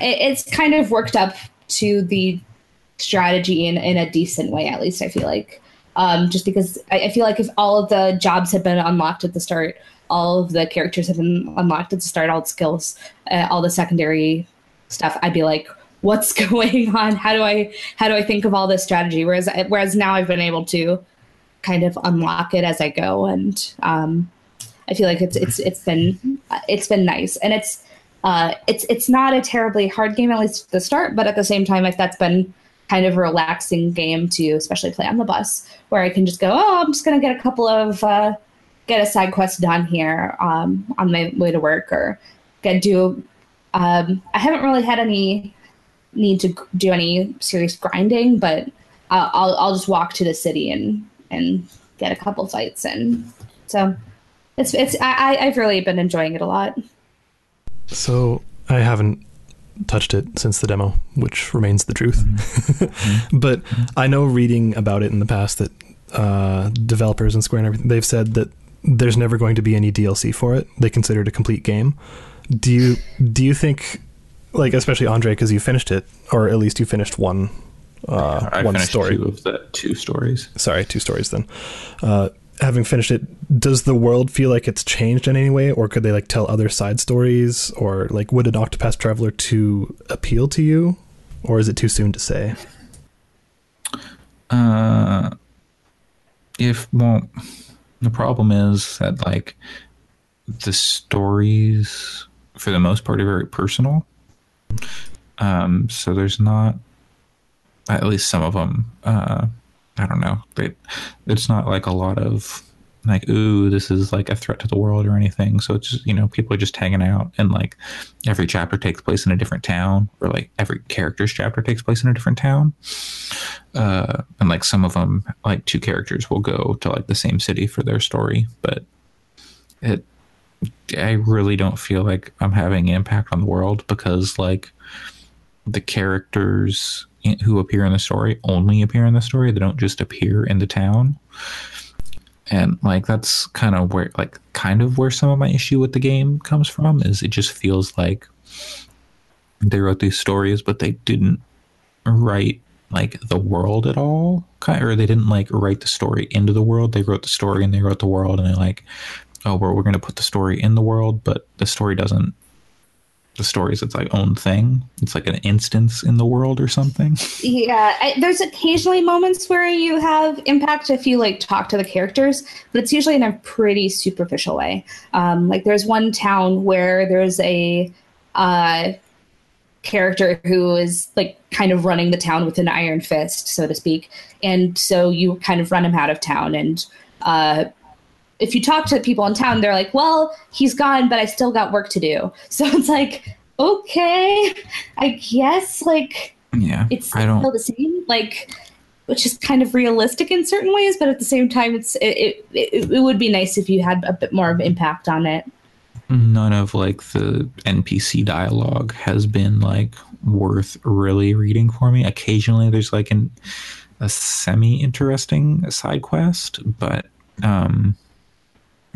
it's kind of worked up to the strategy in, in a decent way at least i feel like. Um, just because I, I feel like if all of the jobs had been unlocked at the start all of the characters had been unlocked at the start all the skills uh, all the secondary stuff i'd be like what's going on? How do i how do i think of all this strategy? Whereas whereas now i've been able to kind of unlock it as i go and um, i feel like it's it's it's been it's been nice and it's uh, it's it's not a terribly hard game at least at the start, but at the same time, if that's been kind of a relaxing game to especially play on the bus, where I can just go, oh, I'm just gonna get a couple of uh, get a side quest done here um, on my way to work, or get do. Um, I haven't really had any need to do any serious grinding, but I'll I'll, I'll just walk to the city and and get a couple fights in. So it's it's I I- I've really been enjoying it a lot. So I haven't touched it since the demo, which remains the truth. but I know reading about it in the past that uh, developers and Square and everything they've said that there's never going to be any DLC for it. They consider it a complete game. Do you do you think, like especially Andre, because you finished it, or at least you finished one uh, I one finished story? two of the two stories. sorry, two stories then. Uh, having finished it, does the world feel like it's changed in any way, or could they like tell other side stories, or like would an Octopath Traveler two appeal to you, or is it too soon to say? Uh, if well, the problem is that like the stories, for the most part, are very personal. Um, so there's not, at least some of them. Uh, I don't know. They, it's not like a lot of like, ooh, this is like a threat to the world or anything. So it's just, you know, people are just hanging out and like every chapter takes place in a different town or like every character's chapter takes place in a different town. Uh, and like some of them, like two characters will go to like the same city for their story, but it, I really don't feel like I'm having impact on the world because like the characters who appear in the story only appear in the story. They don't just appear in the town. And like that's kind of where like kind of where some of my issue with the game comes from is it just feels like they wrote these stories but they didn't write like the world at all or they didn't like write the story into the world they wrote the story and they wrote the world and they're like oh well, we're going to put the story in the world but the story doesn't the story is its like own thing it's like an instance in the world or something Yeah, I, there's occasionally moments where you have impact if you like talk to the characters, but it's usually in a pretty superficial way. Um, like there's one town where there's a uh, character who is like kind of running the town with an iron fist, so to speak, and so you kind of run him out of town. And uh, if you talk to people in town, they're like, "Well, he's gone, but I still got work to do." So it's like, okay, I guess like yeah it's i don't still the same like which is kind of realistic in certain ways but at the same time it's it, it, it, would be nice if you had a bit more of impact on it none of like the npc dialogue has been like worth really reading for me occasionally there's like an a semi interesting side quest but um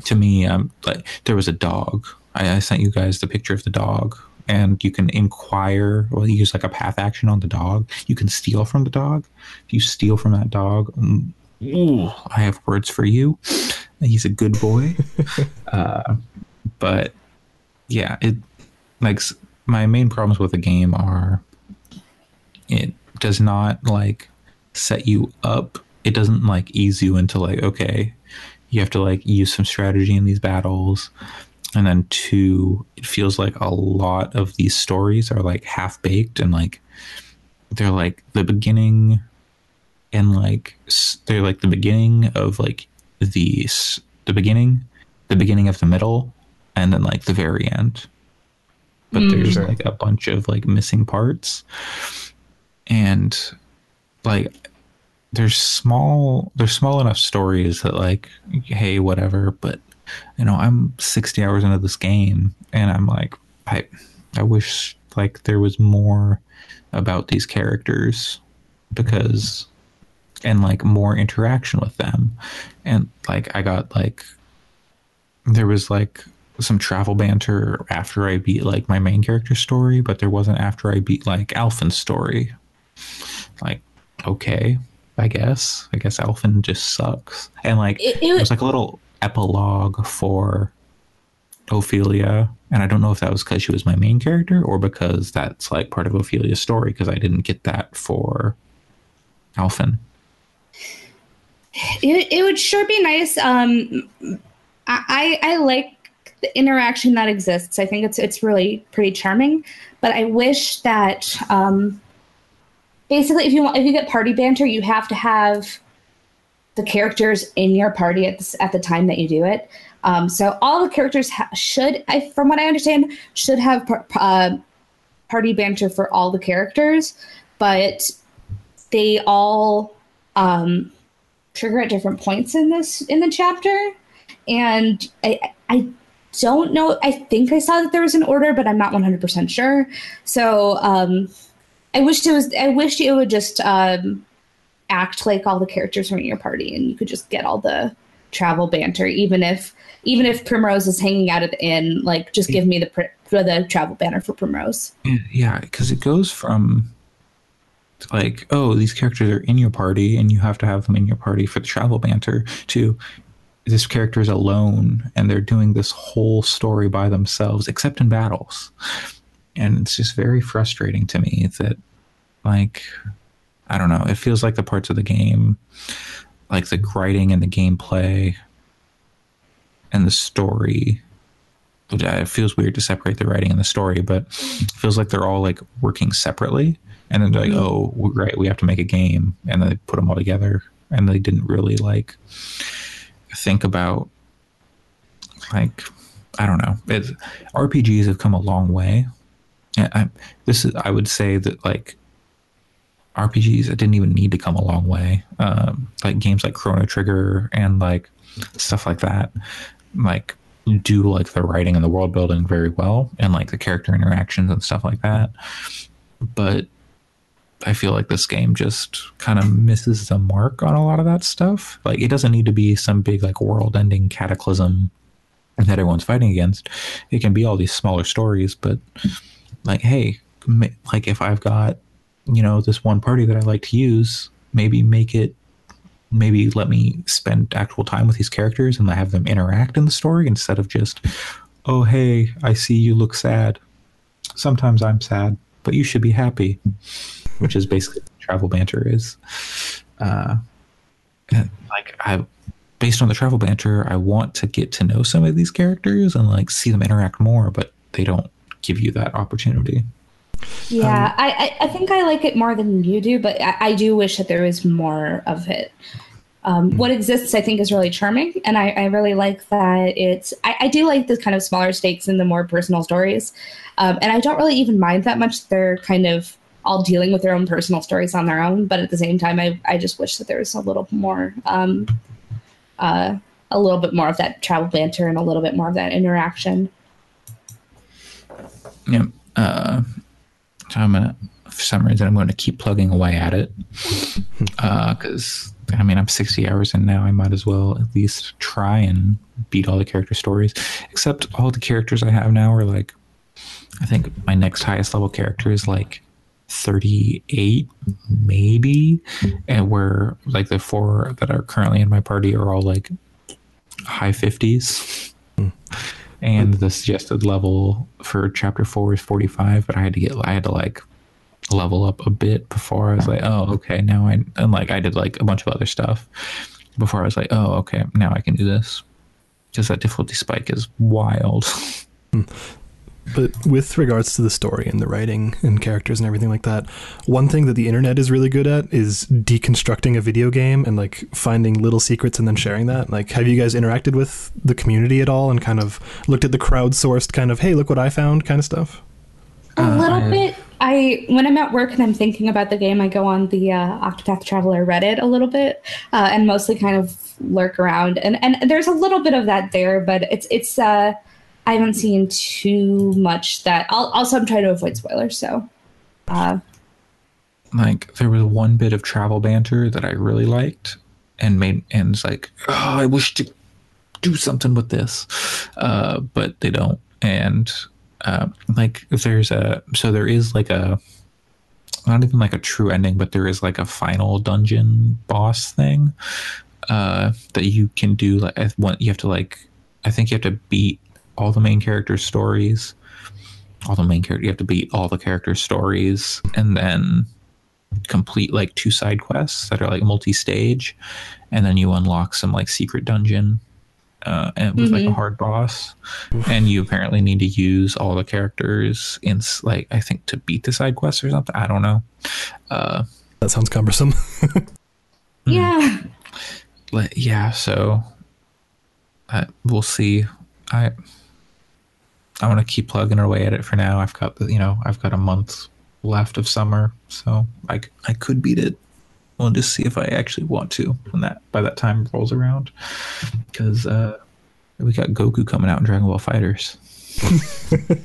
to me um like there was a dog. I, I sent you guys the picture of the dog and you can inquire or use like a path action on the dog. You can steal from the dog. If you steal from that dog mm, ooh, i have words for you. He's a good boy. Uh, but yeah it like my main problems with the game are it does not like set you up. It doesn't like ease you into like okay you have to like use some strategy in these battles and then two it feels like a lot of these stories are like half baked and like they're like the beginning and like they're like the beginning of like the s- the beginning the beginning of the middle and then like the very end. But Mm. there's like a bunch of like missing parts, and like there's small there's small enough stories that like hey whatever but you know i'm 60 hours into this game and i'm like i i wish like there was more about these characters because and like more interaction with them. And like i got like there was like some travel banter after i beat like my main character story but there wasn't after i beat like Alfyn's story. Like okay i guess i guess Alfyn just sucks and like It- it was- like a little epilogue for Ophilia and i don't know if that was because she was my main character or because that's like part of Ophilia's story because i didn't get that for Alfyn It, it would sure be nice. Um, I, I I like the interaction that exists. I think it's it's really pretty charming. But I wish that um, basically, if you want, if you get party banter, you have to have the characters in your party at the, at the time that you do it. Um, so all the characters ha- should, I, from what I understand, should have par- uh, party banter for all the characters, but they all um, trigger at different points in this in the chapter, and I I don't know. I think I saw that there was an order, but I'm not 100 percent sure. So um, I wish it was. I wish it would just um, act like all the characters were in your party, and you could just get all the travel banter, even if even if Primrose is hanging out at the inn. Like, just give me the the travel banner for Primrose. Yeah, because it goes from like, oh, these characters are in your party and you have to have them in your party for the travel banter to this character is alone and they're doing this whole story by themselves, except in battles. And it's just very frustrating to me that, like, I don't know, it feels like the parts of the game, like the writing and the gameplay and the story uh, it feels weird to separate the writing and the story, but it feels like they're all like working separately. And then they're like, oh, we- right, we have to make a game, and then they put them all together, and they didn't really like think about like I don't know. It, RPGs have come a long way. And I, this is I would say that like RPGs it didn't even need to come a long way. Um, like games like Chrono Trigger and like stuff like that, like do like the writing and the world building very well, and like the character interactions and stuff like that. But I feel like this game just kind of misses the mark on a lot of that stuff. Like it doesn't need to be some big like world-ending cataclysm that everyone's fighting against. It can be all these smaller stories, but like, hey, like if I've got you know this one party that I like to use, maybe make it maybe let me spend actual time with these characters and have them interact in the story instead of just oh hey i see you look sad. Sometimes i'm sad but you should be happy which is basically travel banter is. Uh like i based on the travel banter i want to get to know some of these characters and like see them interact more but they don't give you that opportunity Yeah, I, I, I think I like it more than you do, but I, I do wish that there was more of it. Um, what exists, I think, is really charming, and I, I really like that it's. I, I do like the kind of smaller stakes and the more personal stories, um, and I don't really even mind that much. They're kind of all dealing with their own personal stories on their own, but at the same time, I, I just wish that there was a little more, um, uh, a little bit more of that travel banter and a little bit more of that interaction. Yeah. Uh, so I'm gonna, for some reason, I'm going to keep plugging away at it because I mean I'm 60 hours in now. I might as well at least try and beat all the character stories. Except all the characters I have now are like, I think my next highest level character is like 38, maybe, and where like the four that are currently in my party are all like high 50s and the suggested level for chapter four is 45 but i had to get i had to like level up a bit before i was like oh okay now i and like i did like a bunch of other stuff before i was like oh okay now i can do this. Because that difficulty spike is wild hmm. But with regards to the story and the writing and characters and everything like that, one thing that the internet is really good at is deconstructing a video game and like finding little secrets and then sharing that. Like, have you guys interacted with the community at all and kind of looked at the crowdsourced kind of, hey, look what I found kind of stuff? A Uh, little I- bit. I when I'm at work and I'm thinking about the game, I go on the uh, Octopath Traveler Reddit a little bit, uh, and mostly kind of lurk around. And and there's a little bit of that there, but it's it's. Uh, I haven't seen too much that. I'll, also, I'm trying to avoid spoilers, so. Uh, like there was one bit of travel banter that I really liked and made and it's like oh I wish to do something with this uh but they don't and uh, like there's a so there is like a not even like a true ending but there is like a final dungeon boss thing uh that you can do like want you have to like I think you have to beat all the main characters stories. All the main character you have to beat all the characters stories and then complete like two side quests that are like multi-stage. And then you unlock some like secret dungeon uh, and with like a Mhm. hard boss. And you apparently need to use all the characters in like i think to beat the side quests or something. I don't know. Uh That sounds cumbersome. yeah. but yeah so uh, we'll see. I i want to keep plugging away at it for now i've got the you know i've got a month left of summer so I I could beat it we'll just see if i actually want to when that by that time rolls around because uh we got goku coming out in Dragon Ball FighterZ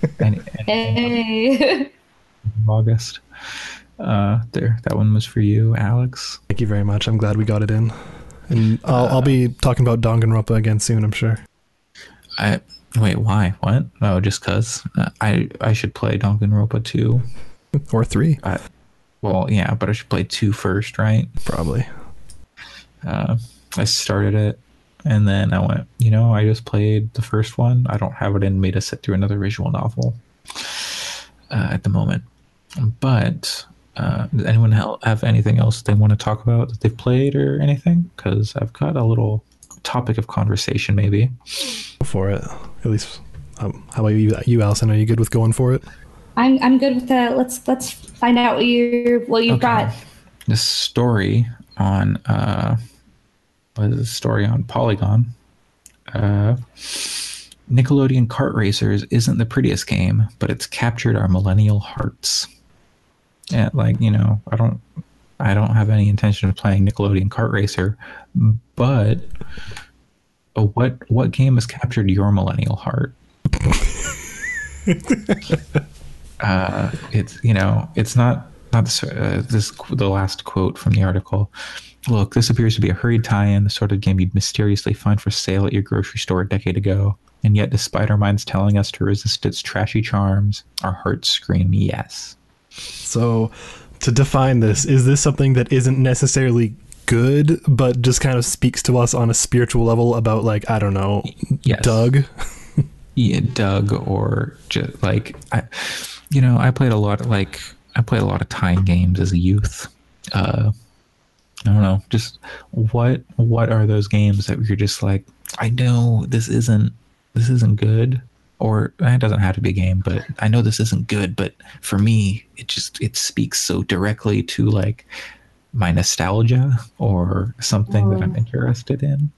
and, and Hey. august uh there that one was for you alex Thank you very much. I'm glad we got it in. And I'll, I'll be talking about Danganronpa again soon, I'm sure. I wait. Why? What? Oh, just cause uh, I I should play Danganronpa two. Or three, Well, yeah, but I should play two first, right? probably. Uh, I started it, and then I went. You know, I just played the first one. I don't have it in me to sit through another visual novel uh, at the moment. But uh, does anyone have anything else they want to talk about that they've played or anything? Because I've got a little topic of conversation, maybe. Go for it. At least, um, how about you, you, Allison? Are you good with going for it? I'm I'm good with that. Let's let's find out what you what you've Okay. got. this story on uh what is the story on polygon uh nickelodeon kart racers isn't the prettiest game but it's captured our millennial hearts yeah like you know i don't i don't have any intention of playing nickelodeon kart racer but what what game has captured your millennial heart uh, it's you know it's not not this, uh, this the last quote from the article. Look, this appears to be a hurried tie-in, the sort of game you'd mysteriously find for sale at your grocery store a decade ago. And yet, despite our minds telling us to resist its trashy charms, our hearts scream yes. So, to define this, is this something that isn't necessarily good, but just kind of speaks to us on a spiritual level about, like, I don't know, Yes. Doug? yeah, Doug or just like I, you know, I played a lot of like I played a lot of time games as a youth. Uh, I don't know, just what what are those games that you're just like I know this isn't this isn't good, or it doesn't have to be a game, but I know this isn't good, but for me, it just it speaks so directly to like my nostalgia or something that I'm Oh. interested in.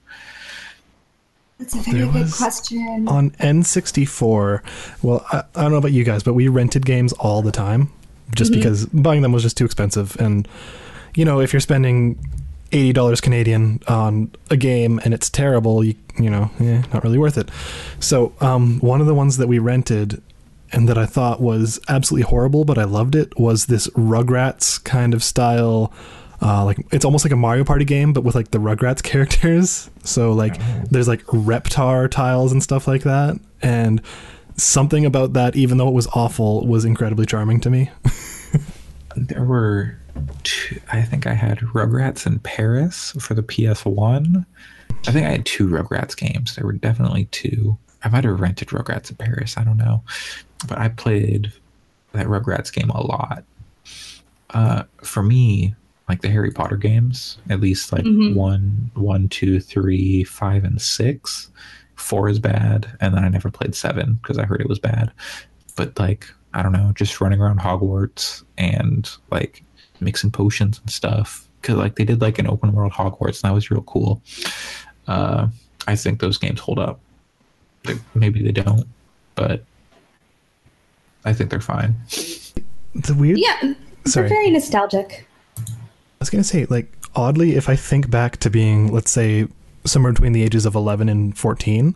That's a There very good question. On N64, well, I, I don't know about you guys, but we rented games all the time just Mhm. because buying them was just too expensive. And, you know, if you're spending $80 Canadian on a game and it's terrible, you, you know, eh, not really worth it. So, um, one of the ones that we rented and that I thought was absolutely horrible, but I loved it was this Rugrats kind of style. Uh, like it's almost like a Mario Party game, but with like the Rugrats characters. So like there's like Reptar tiles and stuff like that, and something about that, even though it was awful, was incredibly charming to me. there were two, I think I had Rugrats in Paris for the PS1. I think I had two Rugrats games. There were definitely two. I might have rented Rugrats in Paris. I don't know. But I played that Rugrats game a lot. Uh, for me, like the Harry Potter games, at least like Mhm. one, one, two, three, five, and six. Four is bad, and then I never played seven because I heard it was bad. but like I don't know, just running around Hogwarts and like mixing potions and stuff. Cause like they did like an open world Hogwarts and that was real cool. Uh, I think those games hold up. They, maybe they don't, but I think they're fine. The weird. Yeah, Sorry. they're very nostalgic. I was gonna say, like, oddly, if I think back to being, let's say, somewhere between the ages of 11 and 14,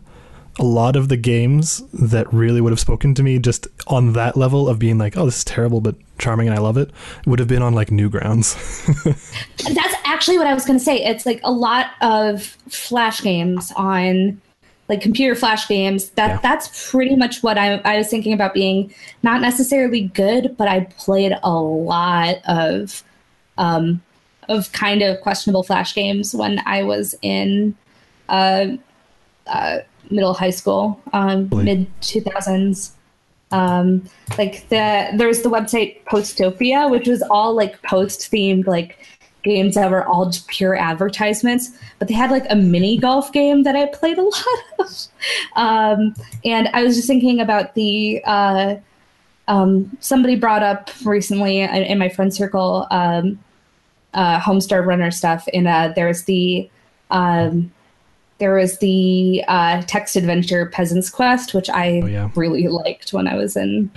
a lot of the games that really would have spoken to me just on that level of being like, oh, this is terrible but charming and I love it, would have been on like Newgrounds. That's actually what I was going to say. It's like a lot of flash games on like computer flash games. That Yeah. that's pretty much what I, I was thinking about being not necessarily good, but I played a lot of um, of kind of questionable flash games when I was in uh, uh, middle high school, um, mid two thousands. Um, like the there's the website Postopia, which was all like post themed like games that were all just pure advertisements. But they had like a mini golf game that I played a lot of. Um, and I was just thinking about the uh, um, somebody brought up recently in, in my friend circle um, uh, Homestar Runner stuff, and uh, there's the um, there was the uh, text adventure Peasant's Quest, which I Oh, yeah. really liked when I was in.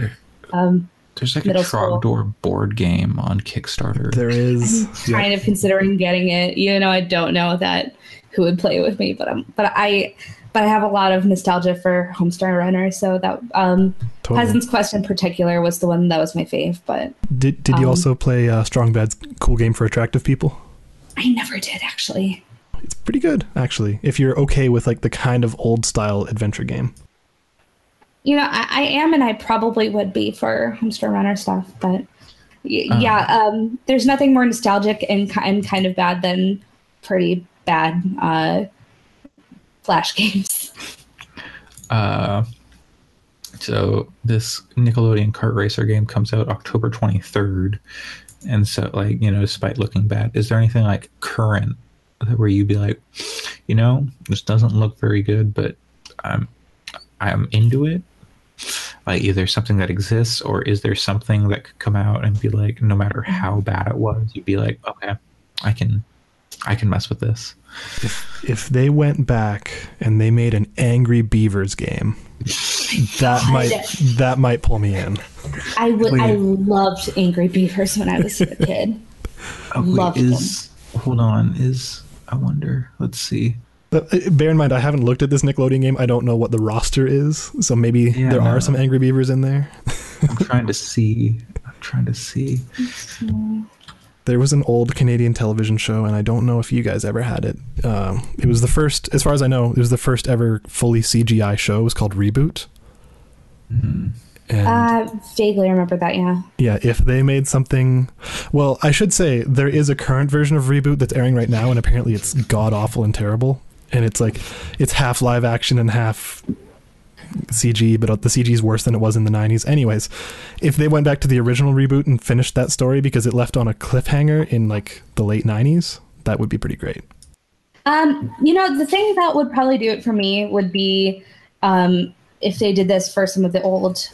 Um, There's like Middle a school. Trogdor board game on Kickstarter. there is. I'm kind of considering getting it. You know, I don't know that who would play with me, but I'm but I but I have a lot of nostalgia for Homestar Runner, so that um, Totally. Peasant's Quest in particular was the one that was my fave. But Did, did you um, also play uh, Strong Bad's cool game for attractive people? I never did actually. It's pretty good, actually, if you're okay with like the kind of old style adventure game. You know, I, I am, and I probably would be for Homestar Runner stuff, but y- yeah, um, there's nothing more nostalgic and, and kind of bad than pretty bad uh, flash games. Uh, so this Nickelodeon kart racer game comes out October 23rd, and so like you know, despite looking bad, is there anything like current that where you'd be like, you know, this doesn't look very good, but I'm I'm into it. Like either something that exists, or is there something that could come out and be like, no matter mm-hmm. how bad it was, you'd be like, okay, I can, I can mess with this. If if they went back and they made an Angry Beavers game, that might that might pull me in. I would. I loved Angry Beavers when I was a kid. Oh, wait, Loved is hold on, is I wonder. Let's see. But uh, bear in mind, I haven't looked at this Nickelodeon game. I don't know what the roster is, so maybe Yeah, there no. are some Angry Beavers in there. I'm trying to see. I'm trying to see. There was an old Canadian television show, and I don't know if you guys ever had it. Um, it was the first, as far as I know, it was the first ever fully CGI show. It was called Reboot. And Uh, vaguely remember that. Yeah. yeah, if they made something, well, I should say there is a current version of Reboot that's airing right now, and apparently it's god awful and terrible. And it's like it's half live action and half CG, but the CG is worse than it was in the 90s. Anyways, if they went back to the original reboot and finished that story because it left on a cliffhanger in like the late 90s, that would be pretty great. Um, you know, the thing that would probably do it for me would be um, if they did this for some of the old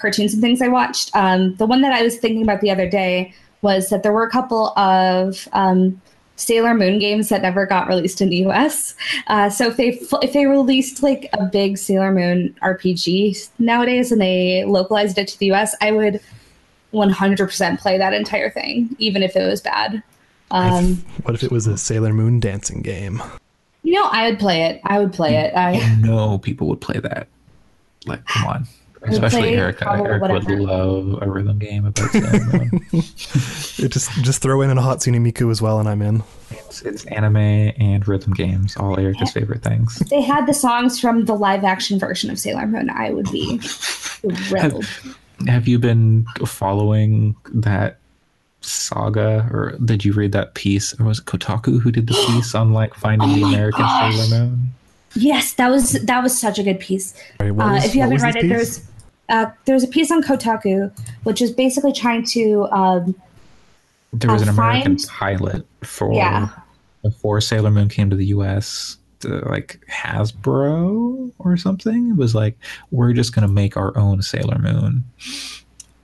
cartoons and things I watched. Um, the one that I was thinking about the other day was that there were a couple of um, Sailor Moon games that never got released in the U.S. Uh, so if they if they released like a big Sailor Moon RPG nowadays and they localized it to the U.S., I would 100% play that entire thing, even if it was bad. Um, what if it was a Sailor Moon dancing game? You know, I would play it. I would play it. I You know, people would play that. Like, come on. Would Especially play Erica. Eric would love a rhythm game about Sailor Moon. It just just throw in a hot Hatsune Miku as well, and I'm in. it's, it's anime and rhythm games, all Erica's favorite things. they had the songs from the live action version of Sailor Moon. I would be thrilled. Have you been following that saga, or did you read that piece? Or was it Kotaku who did the piece on like finding Oh the American gosh. Sailor Moon? yes, that was that was such a good piece. Sorry, what Uh, was- if you haven't read it, piece? there's uh, there's a piece on Kotaku which is basically trying to um, There was Uh, an American find- pilot for Yeah. before Sailor Moon came to the U.S. uh, like Hasbro or something It was like, we're just gonna make our own Sailor Moon,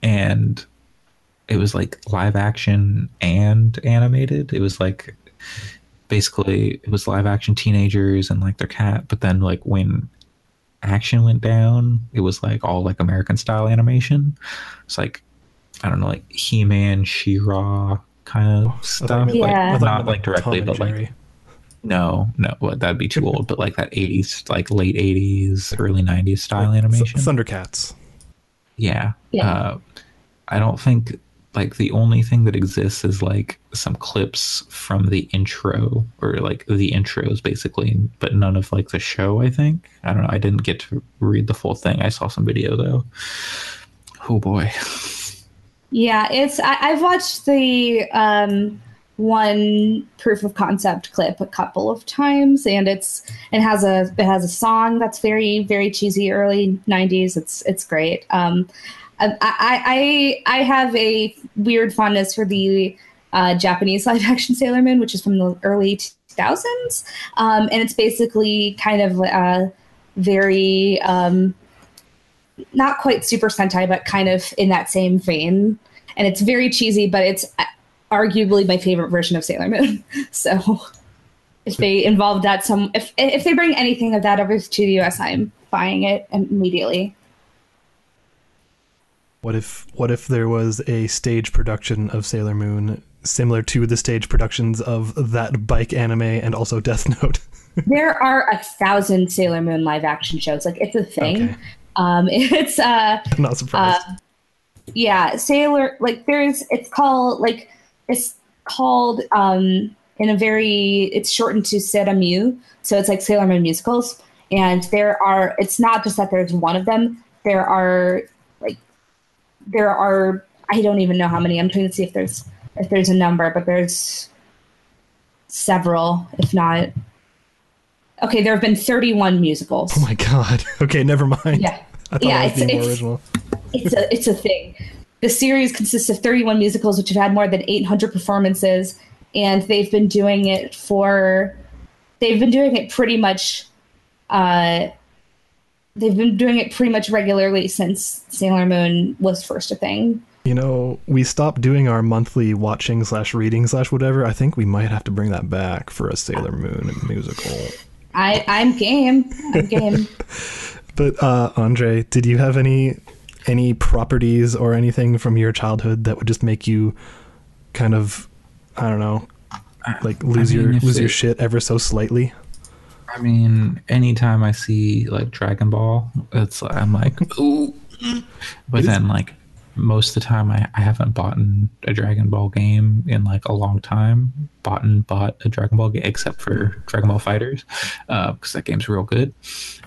and it was like live action and animated. It was like basically it was live action teenagers and like their cat, but then like when action went down, it was like all like American style animation. It's like I don't know, like He Man, She Ra kind of stuff. you meant, Yeah. I Not like directly, but like no, no, well, that'd be too old. But like that '80s, like late '80s, early '90s style animation. Thundercats. yeah. Yeah. Uh, I don't think like the only thing that exists is like some clips from the intro or like the intros basically, but none of like the show. I think I don't know. I didn't get to read the full thing. I saw some video though. Oh boy. Yeah, it's I, I've watched the um, one proof of concept clip a couple of times, and it's it has a it has a song that's very very cheesy early '90s. It's it's great. Um, I, I I I have a weird fondness for the uh, Japanese live action Sailor Moon, which is from the early 2000s, um, and it's basically kind of uh, very. Um, not quite Super Sentai, but kind of in that same vein. And it's very cheesy, but it's arguably my favorite version of Sailor Moon. So if they involve that some, if if they bring anything of that over to the US, I'm buying it immediately. What if what if there was a stage production of Sailor Moon similar to the stage productions of that bike anime and also Death Note? there are a thousand Sailor Moon live action shows. Like it's a thing. Okay. Um, it's uh, I'm not surprised. yeah sailor like there's it's called like it's called um in a very it's shortened to Sera Myu, so it's like Sailor Moon musicals. And there are it's not just that there's one of them. There are there are I don't even know how many. I'm trying to see if there's if there's a number, but there's several, if not. Okay, there have been 31 musicals. oh my god. Okay, never mind. yeah I thought Yeah, it's- it's- original. it's a it's a thing. The series consists of 31 musicals, which have had more than 800 performances, and they've been doing it for they've been doing it pretty much. Uh, they've been doing it pretty much regularly since Sailor Moon was first a thing. You know, we stopped doing our monthly watching slash reading slash whatever. I think we might have to bring that back for a Sailor Moon musical. I I'm game. I'm game. But uh, Andre, did you have any any properties or anything from your childhood that would just make you kind of I don't know, like lose mean, your if lose your shit ever so slightly? I mean, anytime I see like Dragon Ball, it's I'm like, ooh. But is- then like most of the time, I, I haven't bought a Dragon Ball game in like a long time. Bought and bought a Dragon Ball game except for Dragon Ball FighterZ, uh, because that game's real good.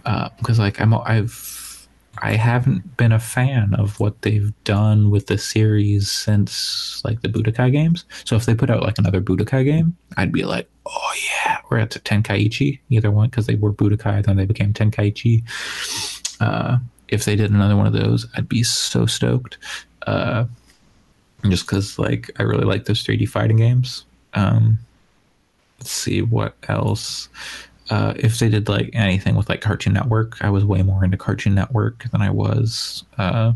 Uh, because like I'm I've I haven't been a fan of what they've done with the series since like the Budokai games. So if they put out like another Budokai game, I'd be like, oh yeah, we're at Tenkaichi, either one, because they were Budokai, then they became Tenkaichi. Uh, if they did another one of those, I'd be so stoked. Uh, just because like I really like those 3D fighting games. Um, let's see what else. Uh, if they did like anything with like Cartoon Network, I was way more into Cartoon Network than I was uh,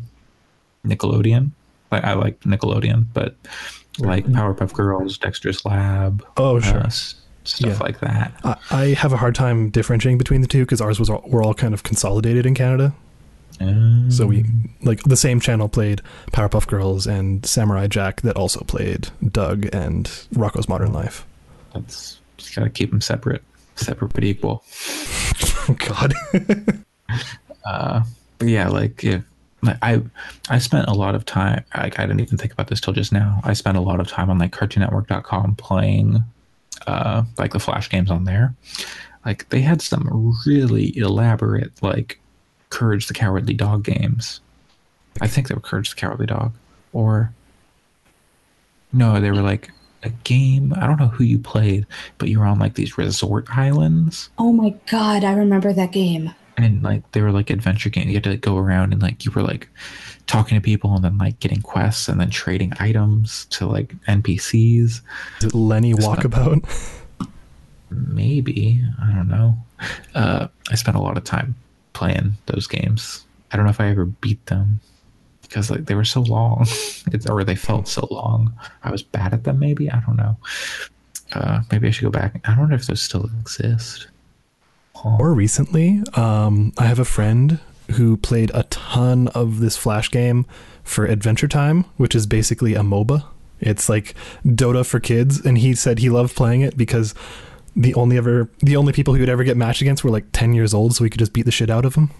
Nickelodeon. Like I liked Nickelodeon, but like Powerpuff Girls, Dexter's Lab, Oh, sure. uh, stuff Yeah. like that. I, I have a hard time differentiating between the two because ours was all, we're all kind of consolidated in Canada. Um, So we like the same channel played Powerpuff Girls and Samurai Jack that also played Doug and Rocko's Modern Life. that's just gotta keep them separate, separate but equal. Oh God. uh but yeah like if like i i spent a lot of time like i didn't even think about this till just now i spent a lot of time on like cartoonnetwork.com playing uh like the flash games on there. Like they had some really elaborate like courage the cowardly dog games. I think they were courage the cowardly dog. Or no they were like a game i don't know who you played but you were on like these resort islands. Oh my god, I remember that game. And like they were like adventure games. You had to like, go around and like you were like talking to people and then like getting quests and then trading items to like NPCs. Is it Lenny Walkabout? maybe I don't know. Uh, I spent a lot of time playing those games. I don't know if I ever beat them because like they were so long, it's, or they felt so long. I was bad at them. Maybe I don't know. Uh, maybe I should go back. I don't know if those still exist. Oh, More recently, um, I have a friend who played a ton of this Flash game for Adventure Time, which is basically a MOBA. It's like Dota for kids, and he said he loved playing it because the only ever the only people he would ever get matched against were like ten years old, so he could just beat the shit out of them.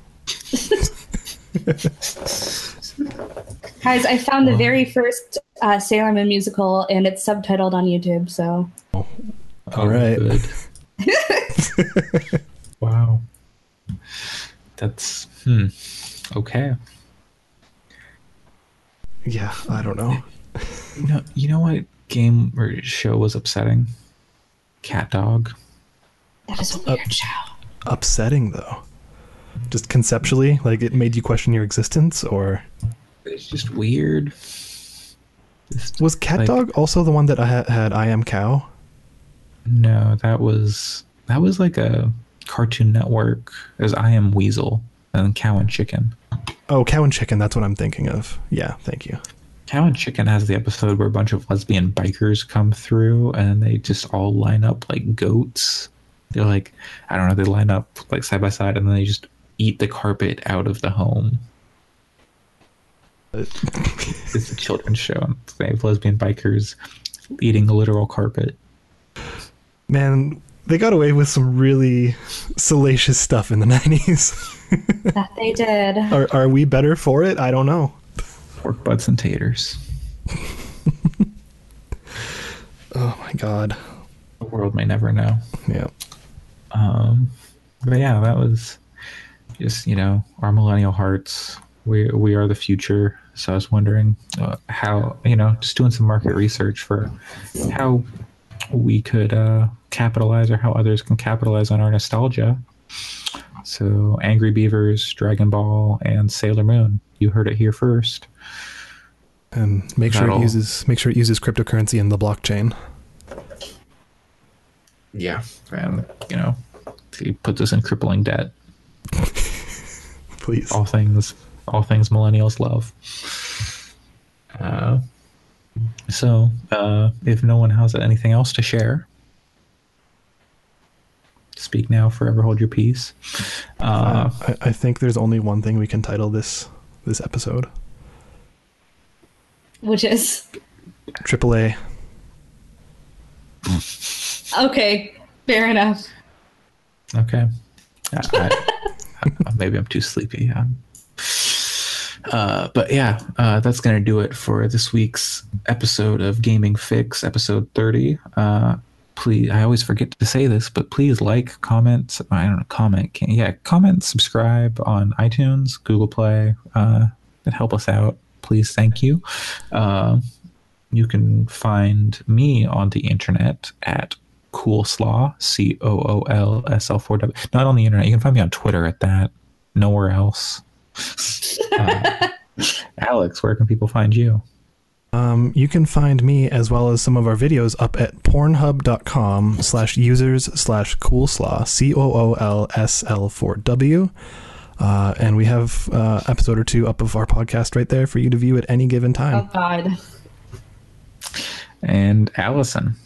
Guys, I found the very first uh, Sailor Moon musical, and it's subtitled on YouTube. So All right. good. wow. That's hmm. Okay. Yeah, I don't know. You know, you know what game or show was upsetting? Cat Dog. that is a weird show. Upsetting though. Just conceptually, like it made you question your existence, or It's just weird. Just, was Cat like- Dog also the one that I ha- had I Am Cow? No, that was that was like a Cartoon Network. Was I Am Weasel and Cow and Chicken. Oh, Cow and Chicken. That's what I'm thinking of. Yeah, thank you. Cow and Chicken has the episode where a bunch of lesbian bikers come through and they just all line up like goats. They're like, I don't know, they line up like side by side and then they just eat the carpet out of the home. It's a children's show. and They have lesbian bikers eating the literal carpet. Man, they got away with some really salacious stuff in the 90s. That they did. are, are we better for it? I don't know. Pork butts and taters. Oh my god. The world may never know. Yeah. Um, but yeah, that was just you know our millennial hearts. We we are the future. So I was wondering uh, how you know just doing some market research for how we could uh, capitalize or how others can capitalize on our nostalgia. So Angry Beavers, Dragon Ball, and Sailor Moon. You heard it here first. And make sure it That'll- uses make sure it uses cryptocurrency in the blockchain. Yeah, and you know he puts us in crippling debt. Please. all things all things millennials love uh, so uh, if no one has anything else to share speak now forever hold your peace uh, I, I think there's only one thing we can title this this episode. Which is AAA. okay. Fair enough. okay I, I, I- maybe i'm too sleepy um, uh, but yeah, uh, that's going to do it for this week's episode of Gaming Fix, episode 30. Uh, please, I always forget to say this, but please like, comment, I don't know, comment, can, yeah, comment, subscribe on iTunes, Google Play. Uh, it help us out. Please, thank you. Uh, you can find me on the internet at Cool Coolslaw, C O O L S L 4 W. Not on the internet. You can find me on Twitter at that. Nowhere else. Uh, Alex, where can people find you? Um, you can find me as well as some of our videos up at pornhub.com slash users slash coolslaw, C O O L S L 4 W. Uh, and we have uh, episode or two up of our podcast right there for you to view at any given time. Oh time. God. And Allison.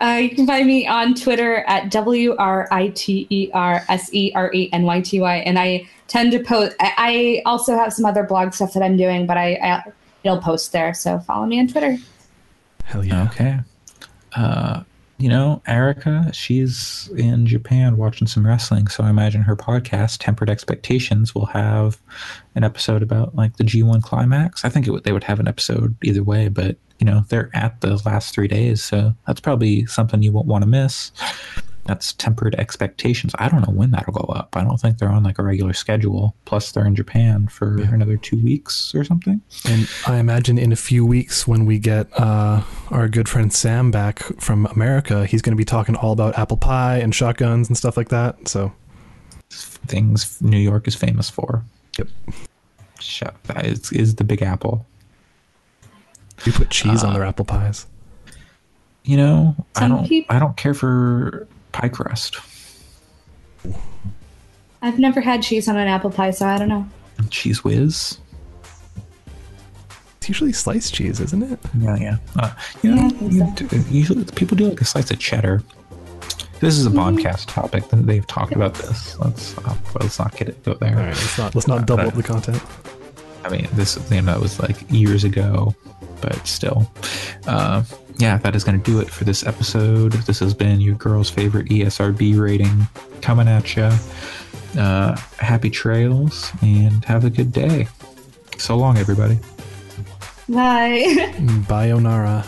Uh, you can find me on Twitter at W R I T E R S E R E N Y T Y, and I tend to post. I, I also have some other blog stuff that I'm doing, but I, I it'll post there. So follow me on Twitter. Hell yeah. Okay. Uh, you know, Erica, she's in Japan watching some wrestling, so I imagine her podcast, Tempered Expectations, will have an episode about like the G1 climax. I think it would, they would have an episode either way, but you know, they're at the last three days, so that's probably something you won't want to miss. That's Tempered Expectations. I don't know when that'll go up. I don't think they're on like a regular schedule. Plus, they're in Japan for another two weeks or something. And I imagine in a few weeks when we get uh, our good friend Sam back from America, he's going to be talking all about apple pie and shotguns and stuff like that. So, things New York is famous for. Yep. Shut that is, is the Big Apple. we put cheese Uh, on their apple pies. You know, I don't. peop- I don't care for pie crust. I've never had cheese on an apple pie, so I don't know. Cheez Whiz. It's usually sliced cheese, isn't it? Yeah, yeah. Uh, you know, Yeah, you so. do- usually people do like a slice of cheddar. This is a podcast topic. that They've talked about this. Let's uh, let's not get it go there. All right, let's not let's not double up the content. I mean, this you know, that was like years ago, but still. Uh, yeah, that is going to do it for this episode. This has been your girl's favorite ESRB rating coming at you. Uh, happy trails and have a good day. So long, everybody. Bye. Bayonara.